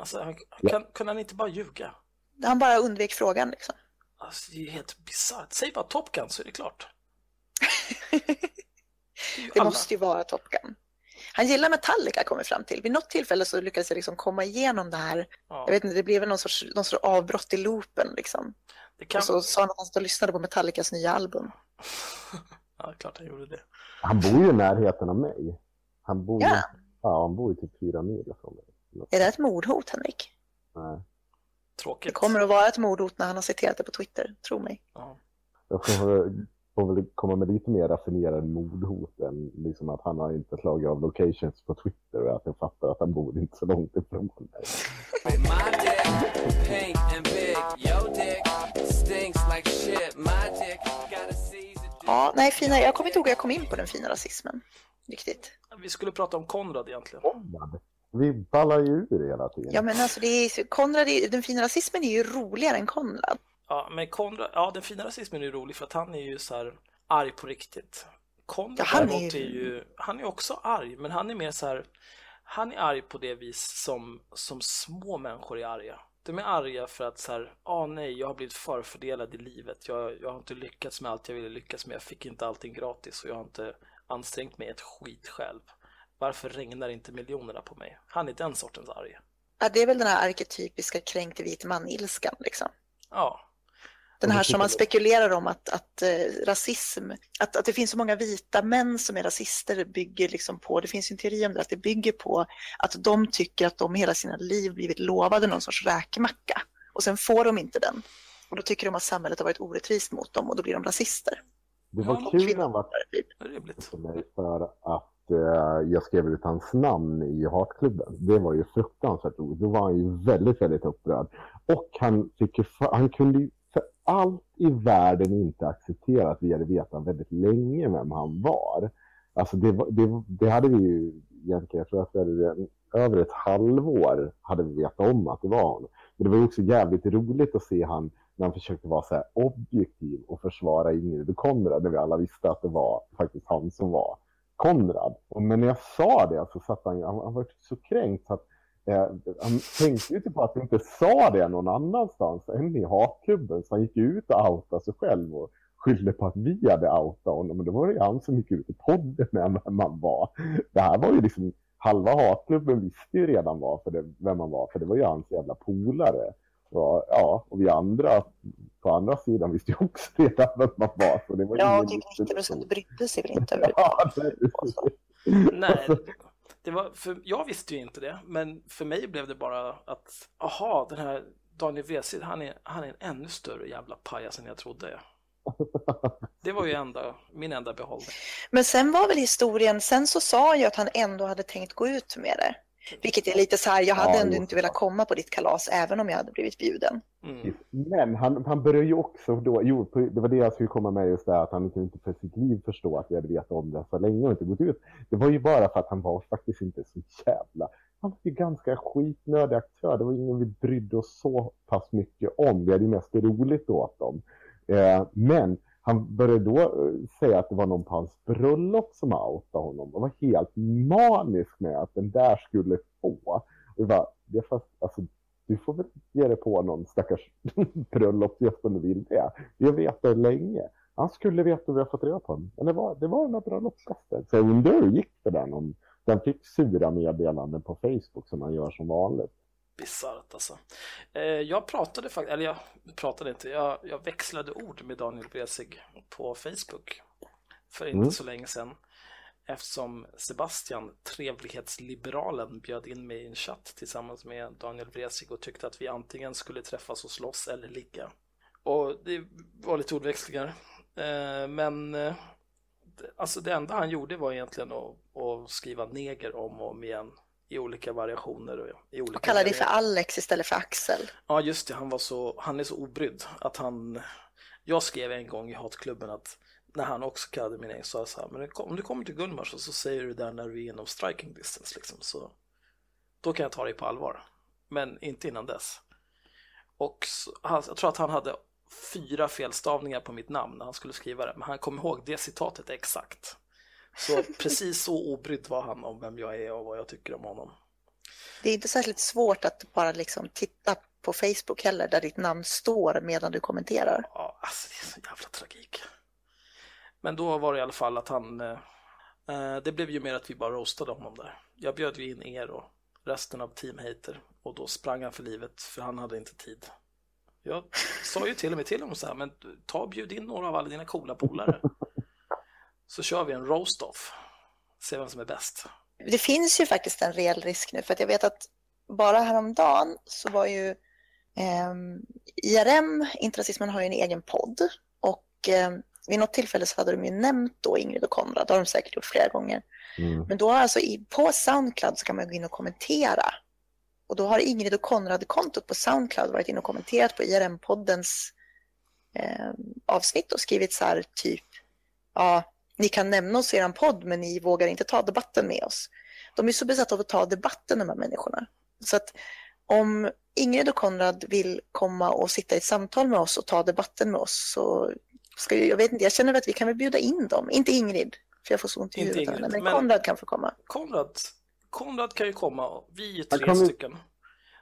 Alltså, han, kan, kunde han inte bara ljuga? Han bara undvek frågan liksom. Alltså, det är helt bisarrt. Säg bara Top Gun så är det klart. Det måste ju vara Top Gun. Han gillar Metallica kommer fram till. Vid något tillfälle så lyckades jag liksom komma igenom det här. Ja, Jag vet inte, det blev någon sorts, någon sorts avbrott i loopen liksom. det kan... Och så sa han att han stod och lyssnade på Metallicas nya album. ja, klart han gjorde det. Han bor ju i närheten av mig. Han bor, Ja. ja, han bor ju typ fyra mil ifrån mig. Är det ett mordhot, Henrik? Nej. Det Tråkigt. kommer att vara ett mordhot när han har citerat det på Twitter, tro mig. Ja. Jag får, får väl komma med lite mer raffinerade mordhot än liksom att han har inte slagit av locations på Twitter och att jag fattar att han bor inte så långt ifrån mig. Ja, nej, fina, jag kommer inte ihåg hur jag kom in på den fina rasismen. Riktigt. Vi skulle prata om Konrad egentligen. Konrad, Vi ballar ju ur hela tiden. Ja, men alltså det är, Konrad, är- den fina rasismen är ju roligare än Konrad. Ja, men Konrad, ja den fina rasismen är ju rolig för att han är ju så här arg på riktigt. Konrad Ja, han är är ju- ju, han är också arg, men han är mer så här, han är arg på det vis som, som små människor är arga. De är arga för att så här, ah nej, jag har blivit förfördelad i livet. Jag, jag har inte lyckats med allt jag ville lyckas med. Jag fick inte allting gratis och jag har inte ansträngt mig ett skit själv. Varför regnar inte miljonerna på mig? Han är den sortens arg. Ja, det är väl den här arketypiska kränkte vit man-ilskan liksom. Ja, Den här som man spekulerar om att, att eh, rasism, att, att det finns så många vita män som är rasister bygger liksom på, det finns ju en teori om det, att det bygger på att de tycker att de hela sina liv blivit lovade någon sorts räkmacka och sen får de inte den. Och då tycker de att samhället har varit orättvist mot dem och då blir de rasister. Det Ja, var kul när han var för mig för att Eh, jag skrev ut hans namn i Hatklubben. Det var ju fruktansvärt roligt. Då var han ju väldigt, väldigt upprörd. Och han, fick ju, han kunde ju för allt i världen inte acceptera att vi hade vetat väldigt länge vem han var. Alltså det, det, det hade vi ju egentligen, jag tror att vi hade över ett halvår hade vi vetat om att det var honom. Men det var ju också jävligt roligt att se han när han försökte vara så här objektiv och försvara Ingrid och Konrad när vi alla visste att det var faktiskt han som var Konrad. Men när jag sa det så satt han, han, han var så kränkt så att eh, han tänkte ju typ på att vi inte sa det någon annanstans än i hatklubben. Så han gick ut och outade sig själv och skyllde på att vi hade outat honom. Men då var det ju han som gick ut i podden med vem man var. Det här var ju liksom, halva hatklubben visste ju redan var för det, vem man var, för det var ju hans jävla polare. Och, ja, och vi andra på andra sidan visste ju också redan vem man var. Så det var Ja, typ liten- 90 procent brydde sig väl inte över Ja, det, Nej, det var, för jag visste ju inte det, men för mig blev det bara att, aha, den här Daniel Vresid, han är, han är en ännu större jävla pajas än jag trodde. Det var ju enda, min enda behållning. Men sen var väl historien, sen så sa ju att han ändå hade tänkt gå ut med det. Vilket är lite så här, jag hade Ja, ändå inte velat komma på ditt kalas även om jag hade blivit bjuden. Mm. Men han, han började ju också då, jo, det var det jag skulle komma med just det att han inte för sitt liv förstå att vi hade vetat om det så länge och inte gått ut. Det var ju bara för att han var faktiskt inte så jävla, han var ju ganska skitnödig aktör. Det var ingen vi brydde oss så pass mycket om. Vi hade ju mest roligt åt dem. Eh, men han började då eh, säga att det var någon på hans bröllop som outade honom och var helt manisk med att den där skulle få. Och jag bara, det är fast, alltså, du får väl ge dig på någon stackars bröllopsgäst om du vill det. Vi har vetat länge. Han skulle veta hur vi har fått reda på honom. Men det var, det var den där bröllopsgästen. Så jag undrar hur det gick för den. Om den fick sura meddelanden på Facebook som man gör som vanligt. Bisarrt alltså. Eh, jag pratade faktiskt, eller jag pratade inte, jag, jag växlade ord med Daniel Bresig på Facebook för inte Mm. så länge sedan. Eftersom Sebastian, trevlighetsliberalen, bjöd in mig i en chatt tillsammans med Daniel Bresig och tyckte att vi antingen skulle träffas och slåss eller ligga. Och det var lite ordväxlingar. Eh, men eh, alltså det enda han gjorde var egentligen att, att skriva neger om och om igen i olika variationer. Och i olika Och kallade dig för. Alex istället för Axel. Ja, just det. Han, var så, han är så obrydd att han... Jag skrev en gång i hatklubben att när han också kallade min egen så sa jag så här, men om du kommer till Gullmars och så säger du det där när du är inom striking distance liksom, så då kan jag ta dig på allvar. Men inte innan dess. Och så, jag tror att han hade fyra felstavningar på mitt namn när han skulle skriva det, men han kom ihåg det citatet exakt. Så precis så obrydd var han om vem jag är och vad jag tycker om honom. Det är inte särskilt svårt att bara liksom titta på Facebook heller där ditt namn står medan du kommenterar. Ja, alltså det är så jävla tragik. Men då var det i alla fall att han... Eh, eh, det blev ju mer att vi bara roastade honom där. Jag bjöd ju in er och resten av Team Hater och då sprang han för livet för han hade inte tid. Jag sa ju till och med till honom så här, men ta bjud in några av alla dina coola polare. Så kör vi en roast-off. Se vem som är bäst. Det finns ju faktiskt en reell risk nu för att jag vet att bara häromdagen så var ju ehm, IRM, Interrasismen har ju en egen podd och ehm, vid något tillfälle så hade de ju nämnt då Ingrid och Konrad, det har de säkert gjort flera gånger. Mm. Men då alltså i, på Soundcloud så kan man gå in och kommentera. Och då har Ingrid och Konrad-kontot på Soundcloud varit inne och kommenterat på IRM-poddens eh, avsnitt och skrivit så här typ, ja, ni kan nämna oss i er podd men ni vågar inte ta debatten med oss. De är så besatta av att ta debatten, de här människorna. Så att om Ingrid och Konrad vill komma och sitta i ett samtal med oss och ta debatten med oss så ska ju, jag vet inte, jag känner att vi kan väl bjuda in dem. Inte Ingrid, för jag får så ont i Inte huvudet. Ingrid, men men- Konrad kan få komma. Konrad, Konrad kan ju komma. Vi är Han tre kommer- stycken.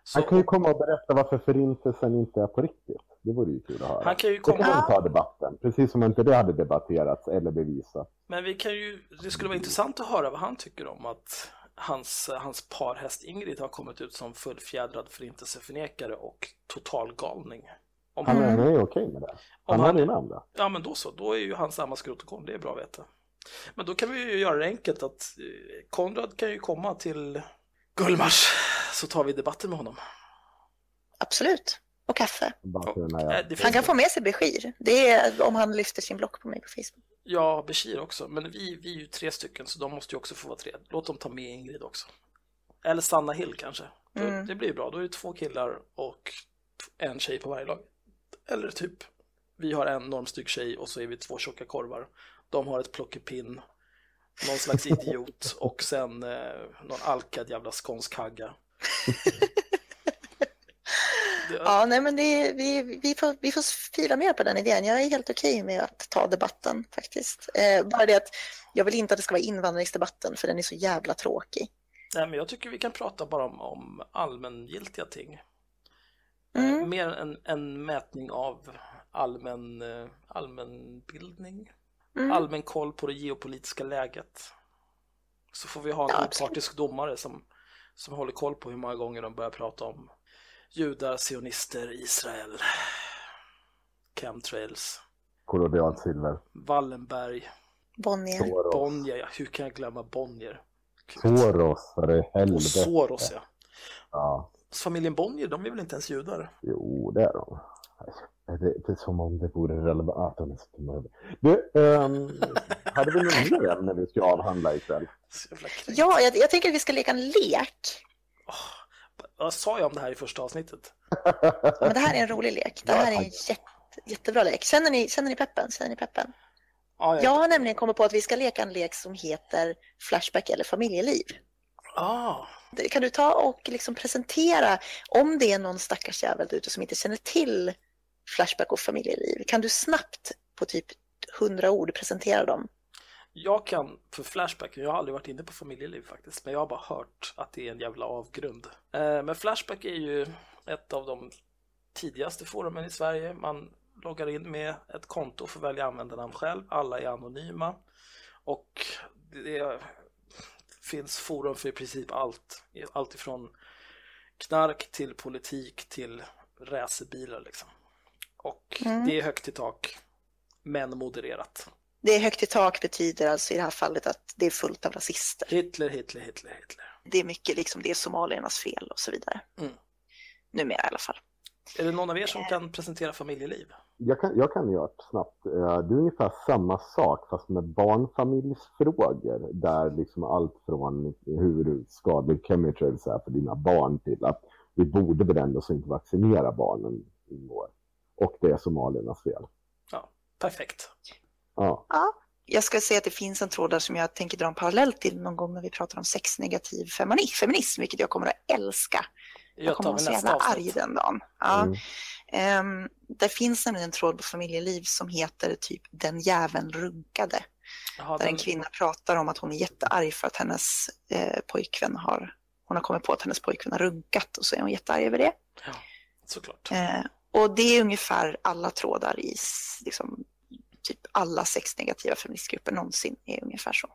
Så, Han kan ju komma och berätta varför förintelsen inte är på riktigt. Det vore ju kul att höra. han kan ju Det kan komma man ta debatten, precis som inte det hade debatterats eller bevisats. Men vi kan ju, det skulle vara intressant att höra vad han tycker om att hans, hans parhäst Ingrid har kommit ut som fullfjädrad förintelseförnekare och totalgalning. Om Han, han, är- han är okej med det. Han han, håller ju det. ja men då så, då är ju han samma skrot och korn, det är bra att veta. Men då kan vi ju göra det enkelt att eh, Konrad kan ju komma till Gullmars så tar vi debatten med honom. Absolut. Och kaffe. Den här, Eh, Han kan få med sig Beskir. Det är om han lyfter sin block på mig på Facebook. Ja, Bashir också, men vi, vi är ju tre stycken så de måste ju också få vara tre. Låt dem ta med Ingrid också. Eller Sanna Hill kanske. Mm. Det blir ju bra, då är det två killar och en tjej på varje lag. Eller typ, vi har en normstygg tjej och så är vi två tjocka korvar. De har ett plockepinn, någon slags idiot och sen eh, någon alkad jävla skånsk hagga. Ja, nej men det, vi, vi, får, vi får fila mer på den idén. Jag är helt okej med att ta debatten faktiskt. Eh, bara det att jag vill inte att det ska vara invandringsdebatten för den är så jävla tråkig. Nej, men jag tycker vi kan prata bara om, om allmängiltiga ting. Mm. Eh, Mer en, en mätning av allmän, eh, allmänbildning, Mm. allmän koll på det geopolitiska läget. Så får vi ha en Ja, opartisk domare som, som håller koll på hur många gånger de börjar prata om judar, sionister, Israel, chemtrails, Kollodialt silver. Wallenberg, Bonnier. Soros. Bonnier. Ja, hur kan jag glömma Bonnier? Gud. Soros, för i Och helvete. Soros, ja. Ja, Familjen Bonnier, de är väl inte ens judar? jo, det är de. Det, det är som om det vore relevant. Ah. Du, ehm, hade vi något mer ämne vi ska avhandla ikväll? Ja, jag, jag tänker att vi ska leka en lek. Vad sa jag om det här i första avsnittet? Ja, Men det här är en rolig lek. Det här är en jätte, jättebra lek. Känner ni, känner ni peppen? Känner ni peppen? Ja, jag... Har nämligen kommit på att vi ska leka en lek som heter Flashback eller familjeliv. Ah, Kan du ta och liksom presentera, om det är någon stackars jävel ute som inte känner till Flashback och familjeliv, kan du snabbt på typ hundra ord presentera dem? Jag kan, för Flashback, jag har aldrig varit inne på familjeliv faktiskt, men jag har bara hört att det är en jävla avgrund. Eh, men Flashback är ju ett av de tidigaste forumen i Sverige. Man loggar in med ett konto och får välja användarnamn själv. Alla är anonyma. Och det finns forum för i princip allt. Allt ifrån knark till politik till racerbilar liksom. Och Mm. det är högt i tak, men modererat. Det är högt i tak betyder alltså i det här fallet att det är fullt av rasister. Hitler, Hitler, Hitler, Hitler. Det är mycket liksom, det är somaliernas fel och så vidare. Mm. Numera i alla fall. Är det någon av er som kan presentera familjeliv? Jag kan, jag kan göra det snabbt. Eh, Det är ungefär samma sak fast med barnfamiljsfrågor. Där liksom allt från hur skadlig chemtrails är för dina barn till att vi borde väl ändå så inte vaccinera barnen ingår. Och det är somaliernas fel. Perfekt. Ja, Jag ska säga att det finns en tråd där som jag tänker dra en parallell till någon gång när vi pratar om sexnegativ femini- feminism, vilket jag kommer att älska. Jag Jag kommer att vara så jävla arg den dagen. Ja. Mm. Ehm, det finns nämligen en tråd på familjeliv som heter typ Den jäveln runkade. Jaha, Där en den, kvinna pratar om att hon är jättearg för att hennes eh, pojkvän har, hon har kommit på att hennes pojkvän har runkat och så är hon jättearg över det. såklart. Eh, och det är ungefär alla trådar i liksom, typ alla sexnegativa feministgrupper någonsin är ungefär så.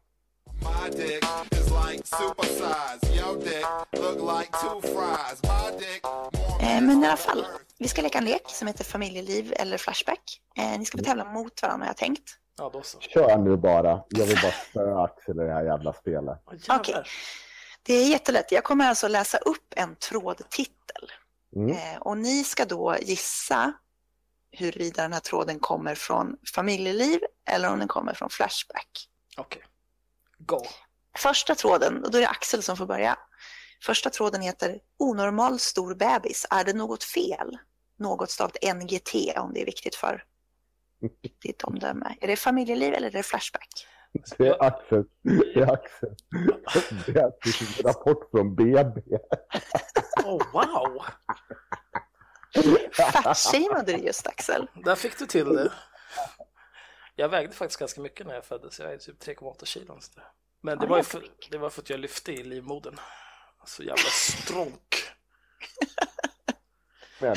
My dick is like supersize. Your dick look like two fries. My dick more Eh, men i alla fall, vi ska leka en lek som heter familjeliv eller flashback. Eh, ni ska få tävla mot varandra har jag tänkt. Ja, då så. Kör nu bara. Jag vill bara spöa Axel i det här jävla spelet. Okej. Det är jättelätt. Jag kommer alltså läsa upp en trådtitel. Mm. Eh, och ni ska då gissa huruvida den här tråden kommer från familjeliv eller om den kommer från flashback. Okej. Go. Första tråden, och då är det Axel som får börja. Första tråden heter Onormal stor bebis. Är det något fel? Något stavat NGT om det är viktigt för ditt omdöme. Är det familjeliv eller är det flashback? Det är Axel. Det är Axel. Det är en rapport från BB. Oh, wow! Fatshameade du just Axel? Där fick du till det. Jag vägde faktiskt ganska mycket när jag föddes. Jag är typ 3,8 kilo. Men det Ja, var, ju för, det var för att jag lyfte i livmodern. Så jävla stronk. Men,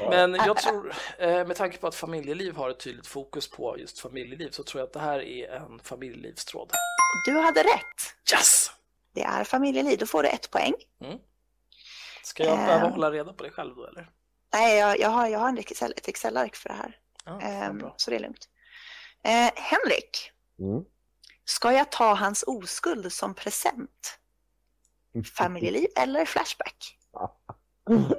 ja. Men jag tror, eh, med tanke på att familjeliv har ett tydligt fokus på just familjeliv så tror jag att det här är en familjelivstråd. Du hade rätt. Yes! Det är familjeliv. Då får du ett poäng. Ska jag Eh. behöva hålla reda på det själv då eller? Nej, jag, jag har, jag har en Excel, ett Excel-ark för det här. Ehm, bra. så det är lugnt. Eh, Henrik, Mm. ska jag ta hans oskuld som present? Familjeliv eller flashback?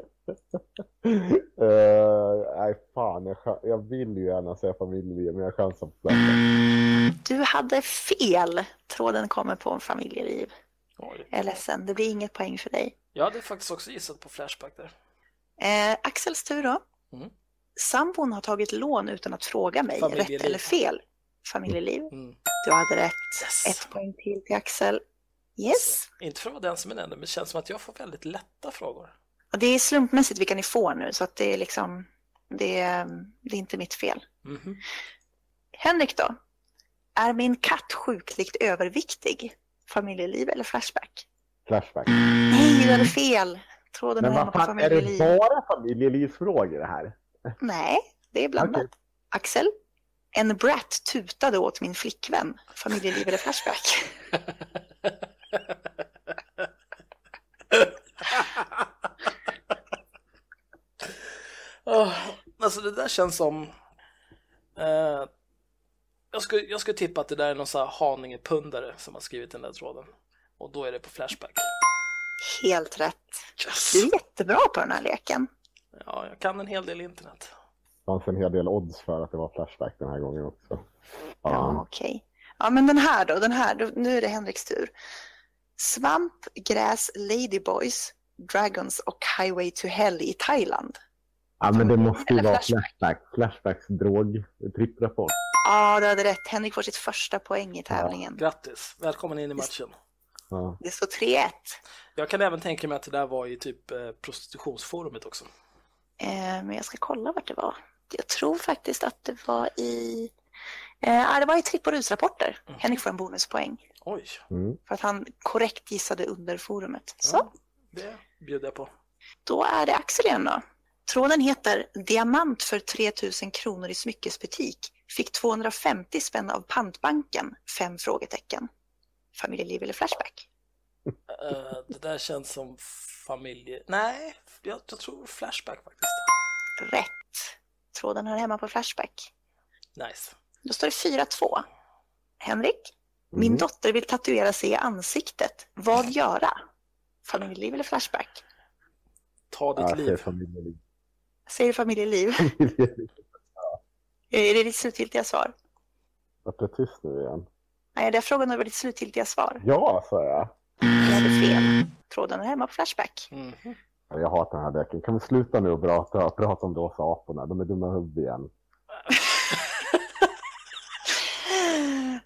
Nej, fan. Jag, jag vill ju gärna säga familjeliv, men jag chansar på flashback. Du hade fel. Tråden kommer på en familjeliv. Oj. Jag är ledsen, det blir inget poäng för dig. Jag hade faktiskt också gissat på Flashback där. Eh, Axels tur då. Mm. Sambon har tagit lån utan att fråga mig. Rätt eller fel? Familjeliv. Mm. Du hade rätt. Yes. Ett poäng till till Axel. Yes. Inte för att vara den som är den, men det känns som att jag får väldigt lätta frågor. Och det är slumpmässigt vilka ni får nu, så att det är liksom, det är, det är inte mitt fel. Mhm. Henrik då? Är min katt sjukligt överviktig? Familjeliv eller flashback? Flashback. Nej, du hade fel. Tråden Men vad på fan, är det bara familjelivsfrågor det här? Nej, det är blandat. Okej. Axel? En brat tutade åt min flickvän. Familjeliv eller Flashback? Oh, alltså det där känns som... Eh, jag, skulle, jag skulle tippa att det där är någon sån här Haninge-pundare som har skrivit den där tråden. Och då är det på Flashback. Helt rätt. Yes. Du är jättebra på den här leken. Ja, jag kan en hel del internet. Det fanns en hel del odds för att det var Flashback den här gången också. Ja, Ja. okej. Ja, men den här då, den här, då, nu är det Henriks tur. Svamp, gräs, ladyboys, dragons och highway to hell i Thailand. ja, men det måste ju Eller vara Flashback. Flashback. Flashbacks drog-tripprapport. Ja, du hade rätt. Henrik får sitt första poäng i tävlingen. Grattis, välkommen in i matchen. Ja. Det står 3-1. Jag kan även tänka mig att det där var i typ eh, prostitutionsforumet också. Eh, men jag ska kolla vart det var. Jag tror faktiskt att det var i... Eh, det var i Tripp och rusrapporter. Henrik får en bonuspoäng Oj, Mm. för att han korrekt gissade under forumet. Så, Ja. det bjuder jag på. då är det Axel igen då. Tråden heter Diamant för 3000 kronor i smyckesbutik. Fick 250 spänn av pantbanken? Fem frågetecken. Familjeliv eller Flashback? Eh, det där känns som familje... Nej, jag, jag tror Flashback faktiskt. Rätt. Tråden hör hemma på Flashback. Nice. Då står det 4-2. Henrik? Min Mm. dotter vill tatuera sig i ansiktet. Vad göra? Familjeliv eller Flashback? Ta ditt Ja, jag säger liv. familjeliv. Säger du familjeliv? är det ditt slutgiltiga svar? Vart det tyst nu igen? Nej, det är frågan över ditt slutgiltiga svar. Ja, sa jag. Jag hade fel. Tråden hör hemma på Flashback. Mhm. Jag hatar den här däcken. Kan vi sluta nu och prata, prata om rosa aporna? De är dumma i huvudet igen.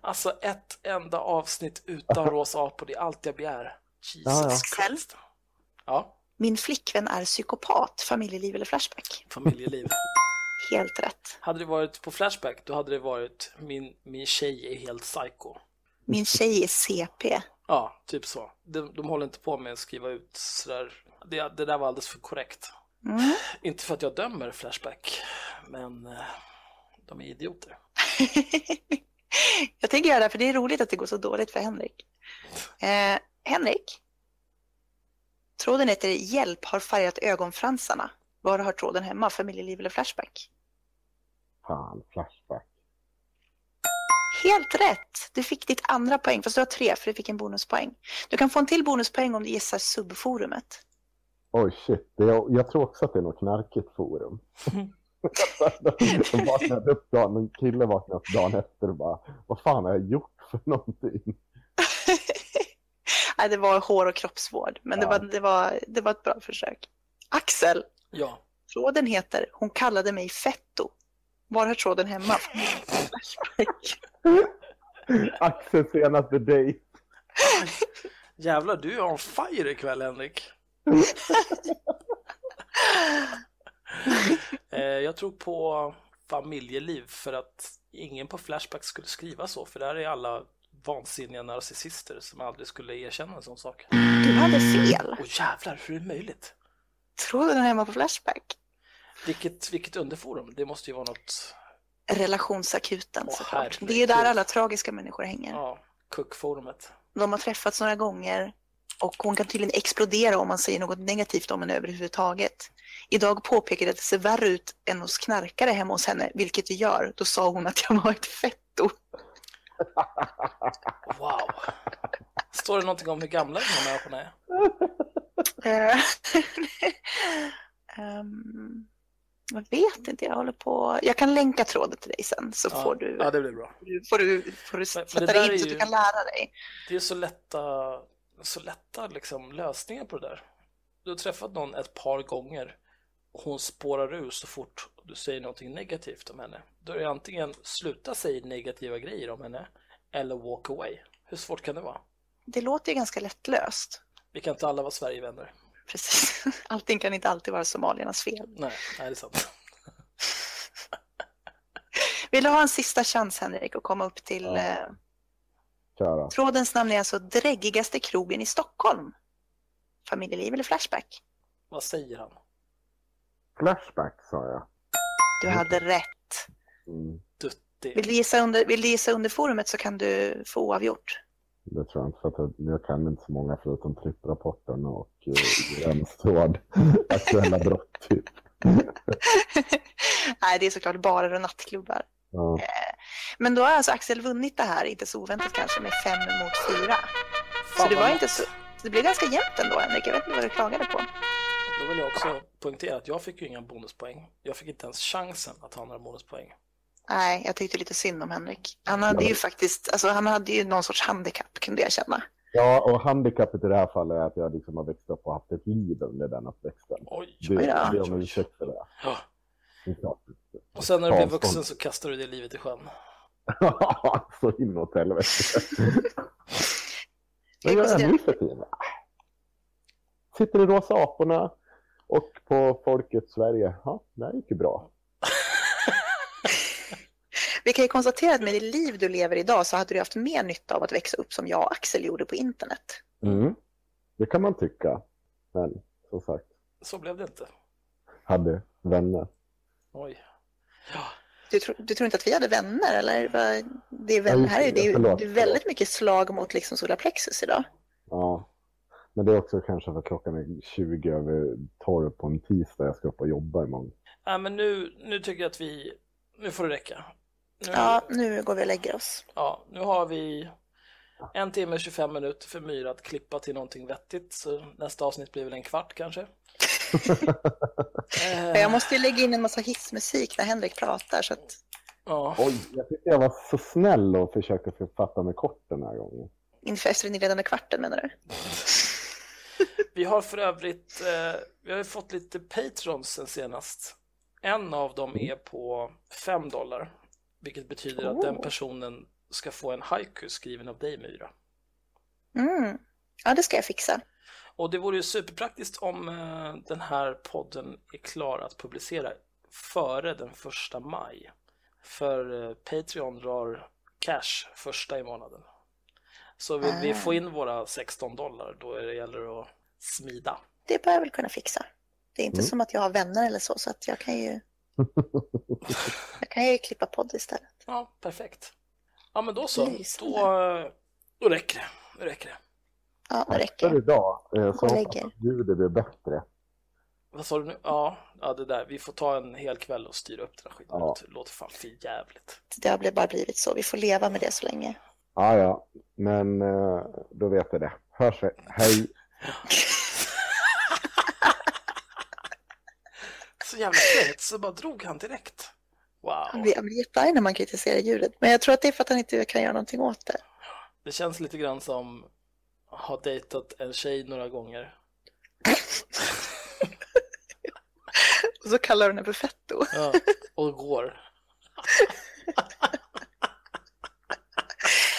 Alltså ett enda avsnitt utan rosa apor, det är allt jag begär. Jesus Ja, ja. Christ. Ja, Min flickvän är psykopat. Familjeliv eller Flashback? familjeliv. Helt rätt. Hade det varit på Flashback, då hade det varit min, min tjej är helt psycho. Min tjej är CP. Ja, typ så. De, de håller inte på med att skriva ut sådär. Det, det där var alldeles för korrekt. Mm. Inte för att jag dömer Flashback, men eh, de är idioter. jag tänker göra det för det är roligt att det går så dåligt för Henrik. Eh, Henrik? Tråden heter Hjälp har färgat ögonfransarna. Var har tråden hemma? Familjeliv eller Flashback? Fan, Flashback. Helt rätt! Du fick ditt andra poäng, fast du har tre för du fick en bonuspoäng. Du kan få en till bonuspoäng om du gissar subforumet. Oj, shit. Det är, jag tror också att det är något knarkigt forum. De vaknade upp dagen, en kille vaknade upp dagen efter och bara, vad fan har jag gjort för någonting? Nej, det var hår och kroppsvård, men det, Ja. var, det, var, det var ett bra försök. Axel, Ja, tråden heter Hon kallade mig fetto. Var har tråden hemma? Flashback. Axels senaste dejt. jävlar du är on fire ikväll Henrik. Eh, jag tror på familjeliv för att ingen på Flashback skulle skriva så, för där är alla vansinniga narcissister som aldrig skulle erkänna en sån sak. Du hade fel. Åh jävlar, hur är det möjligt? Tråden hör hemma på Flashback. Vilket, vilket underforum? Det måste ju vara något, Relationsakuten Åh, såklart. herregud. Det är där alla tragiska människor hänger. ja, kuckforumet. De har träffats några gånger och hon kan tydligen explodera om man säger något negativt om henne överhuvudtaget. Idag påpekade att det ser värre ut än hos knarkare hemma hos henne, vilket det gör. Då sa hon att jag var ett fetto. Wow. Står det någonting om hur gamla de här människorna är? Ehm, jag vet inte, jag håller på. Jag kan länka tråden till dig sen så Ja, får du, ja, det blir bra. får du, får du Men- men sätta det dig in så att du kan lära dig. Det är så lätta, så lätta liksom, lösningar på det där. Du har träffat någon ett par gånger och hon spårar ur så fort du säger någonting negativt om henne. Då är det antingen sluta säga negativa grejer om henne eller walk away. Hur svårt kan det vara? Det låter ju ganska lättlöst. Vi kan inte alla vara Sverigevänner. Precis. Allting kan inte alltid vara somaliernas fel. Nej, nej, det är sant. Vill du ha en sista chans Henrik att komma upp till Ja. eh, trådens namn är alltså dräggigaste krogen i Stockholm. Familjeliv eller Flashback? Vad säger han? Flashback sa jag. Du hade rätt. Mm. Det, Vill du gissa under, vill du gissa under forumet så kan du få oavgjort. Det tror jag inte, för att jag- jag kan inte så många förutom tripprapporten och uh, gränstråd. Aktuella brott, typ. Nej, det är såklart barer och nattklubbar. Ja. Men då har alltså Axel vunnit det här, inte så oväntat kanske, med fem mot fyra. Så det var inte så... Det blev ganska jämnt ändå, Henrik. Jag vet inte vad du klagade på. Då vill jag också poängtera att jag fick ju inga bonuspoäng. Jag fick inte ens chansen att ha några bonuspoäng. Nej, jag tyckte lite synd om Henrik. Han hade ju faktiskt, alltså han hade ju någon sorts handikapp kunde jag känna. ja, och handikappet i det här fallet är att jag liksom har växt upp och haft ett liv under den uppväxten. Oj, oj, oj, är om ursäkt för det. Ja. Det. Och sen när du blir Avstånd. vuxen så kastar du det livet i sjön. så inåt helvete. Vad gör jag nu för tiden? Sitter i Rosa Aporna och på Folket Sverige. Ja, det här gick ju bra. Vi kan ju konstatera att med det liv du lever idag så hade du haft mer nytta av att växa upp som jag och Axel gjorde på internet. Mm. Det kan man tycka. Men som sagt, Så blev det inte. hade vänner. Oj. Ja, Du, tror- du tror inte att vi hade vänner eller? Det är, väl, Ja, här är det, är, förlåt, det är väldigt mycket slag mot liksom solarplexus idag. Ja. Men det är också kanske för klockan är 20 över 12 på en tisdag. Jag ska upp och jobba imorgon. Nej, men nu, nu tycker jag att vi... Nu får det räcka. Nu, Ja, nu går vi och lägger oss. ja, nu har vi en timme och 25 minuter för Myra att klippa till någonting vettigt. Så nästa avsnitt blir väl en kvart kanske. Eh, Jag måste ju lägga in en massa hissmusik när Henrik pratar så att ja. Oj, jag tyckte jag var så snäll och försökte författa mig kort den här gången. inför efter den inledande kvarten menar du? Vi har för övrigt eh, vi har fått lite patrons sen senast. En av dem är på 5 dollar, vilket betyder att den Oh. personen ska få en haiku skriven av dig Myra. Mm. Ja, det ska jag fixa. Och det vore ju superpraktiskt om eh, den här podden är klar att publicera före den första maj. För eh, Patreon drar cash första i månaden. Så vill vi Ah. få in våra 16 dollar, då är det gäller att smida. Det bör jag väl kunna fixa. Det är inte Mm. som att jag har vänner eller så, så att jag kan ju, jag kan ju klippa podd istället. Ja, perfekt. Ja, men då så. Lysande. Då, då räcker det. Då räcker det. Ja, det räcker. idag eh, så och hoppas att ljudet blir bättre. Vad sa du nu? Ja, ja, det där. Vi får ta en hel kväll och styra upp den här skiten. Det Ja. låter, låter fan för jävligt. Det har bara blivit så. Vi får leva med det så länge. Ja, ja, men eh, då vet jag det. Hörs, hej. Så jävla fett, så bara drog han direkt. Han Wow. blir, han blir jättearg när man kritiserar ljudet. Men jag tror att det är för att han inte kan göra någonting åt det. Det känns lite grann som att ha dejtat en tjej några gånger. Och så kallar du henne för fetto. Ja, och går.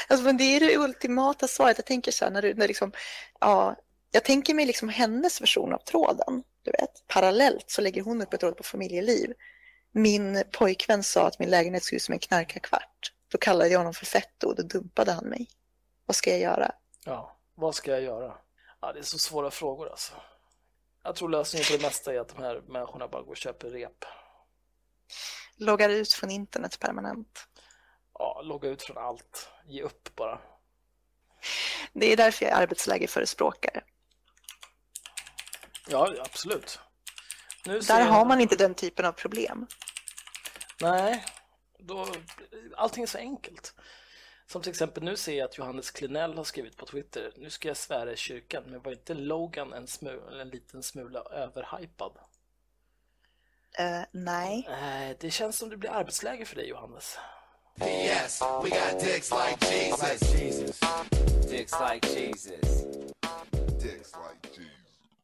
Alltså, men det är det ultimata svaret. Jag tänker så här när du, när liksom, ja, jag tänker mig liksom hennes version av tråden. Du vet, parallellt så lägger hon upp ett tråd på familjeliv. Min pojkvän sa att min lägenhet såg ut som en knarkarkvart. Då kallade jag honom för fetto och då dumpade han mig. Vad ska jag göra? Ja, vad ska jag göra? Ja, det är så svåra frågor alltså. Jag tror lösningen på det mesta är att de här människorna bara går och köper rep. Loggar ut från internet permanent. Ja, logga ut från allt. Ge upp bara. Det är därför jag är arbetslägerförespråkare. Ja, absolut. Nu Där jag- har man inte den typen av problem. Nej, då, allting är så enkelt. Som till exempel nu ser jag att Johannes Klinell har skrivit på Twitter. Nu ska jag svära i kyrkan, men var inte Logan en, smula, en liten smula överhypad? Eh, nej. Nej, det känns som det blir arbetsläge för dig Johannes. P.S. We got dicks like Jesus. Jesus. Dicks like Jesus. Dicks like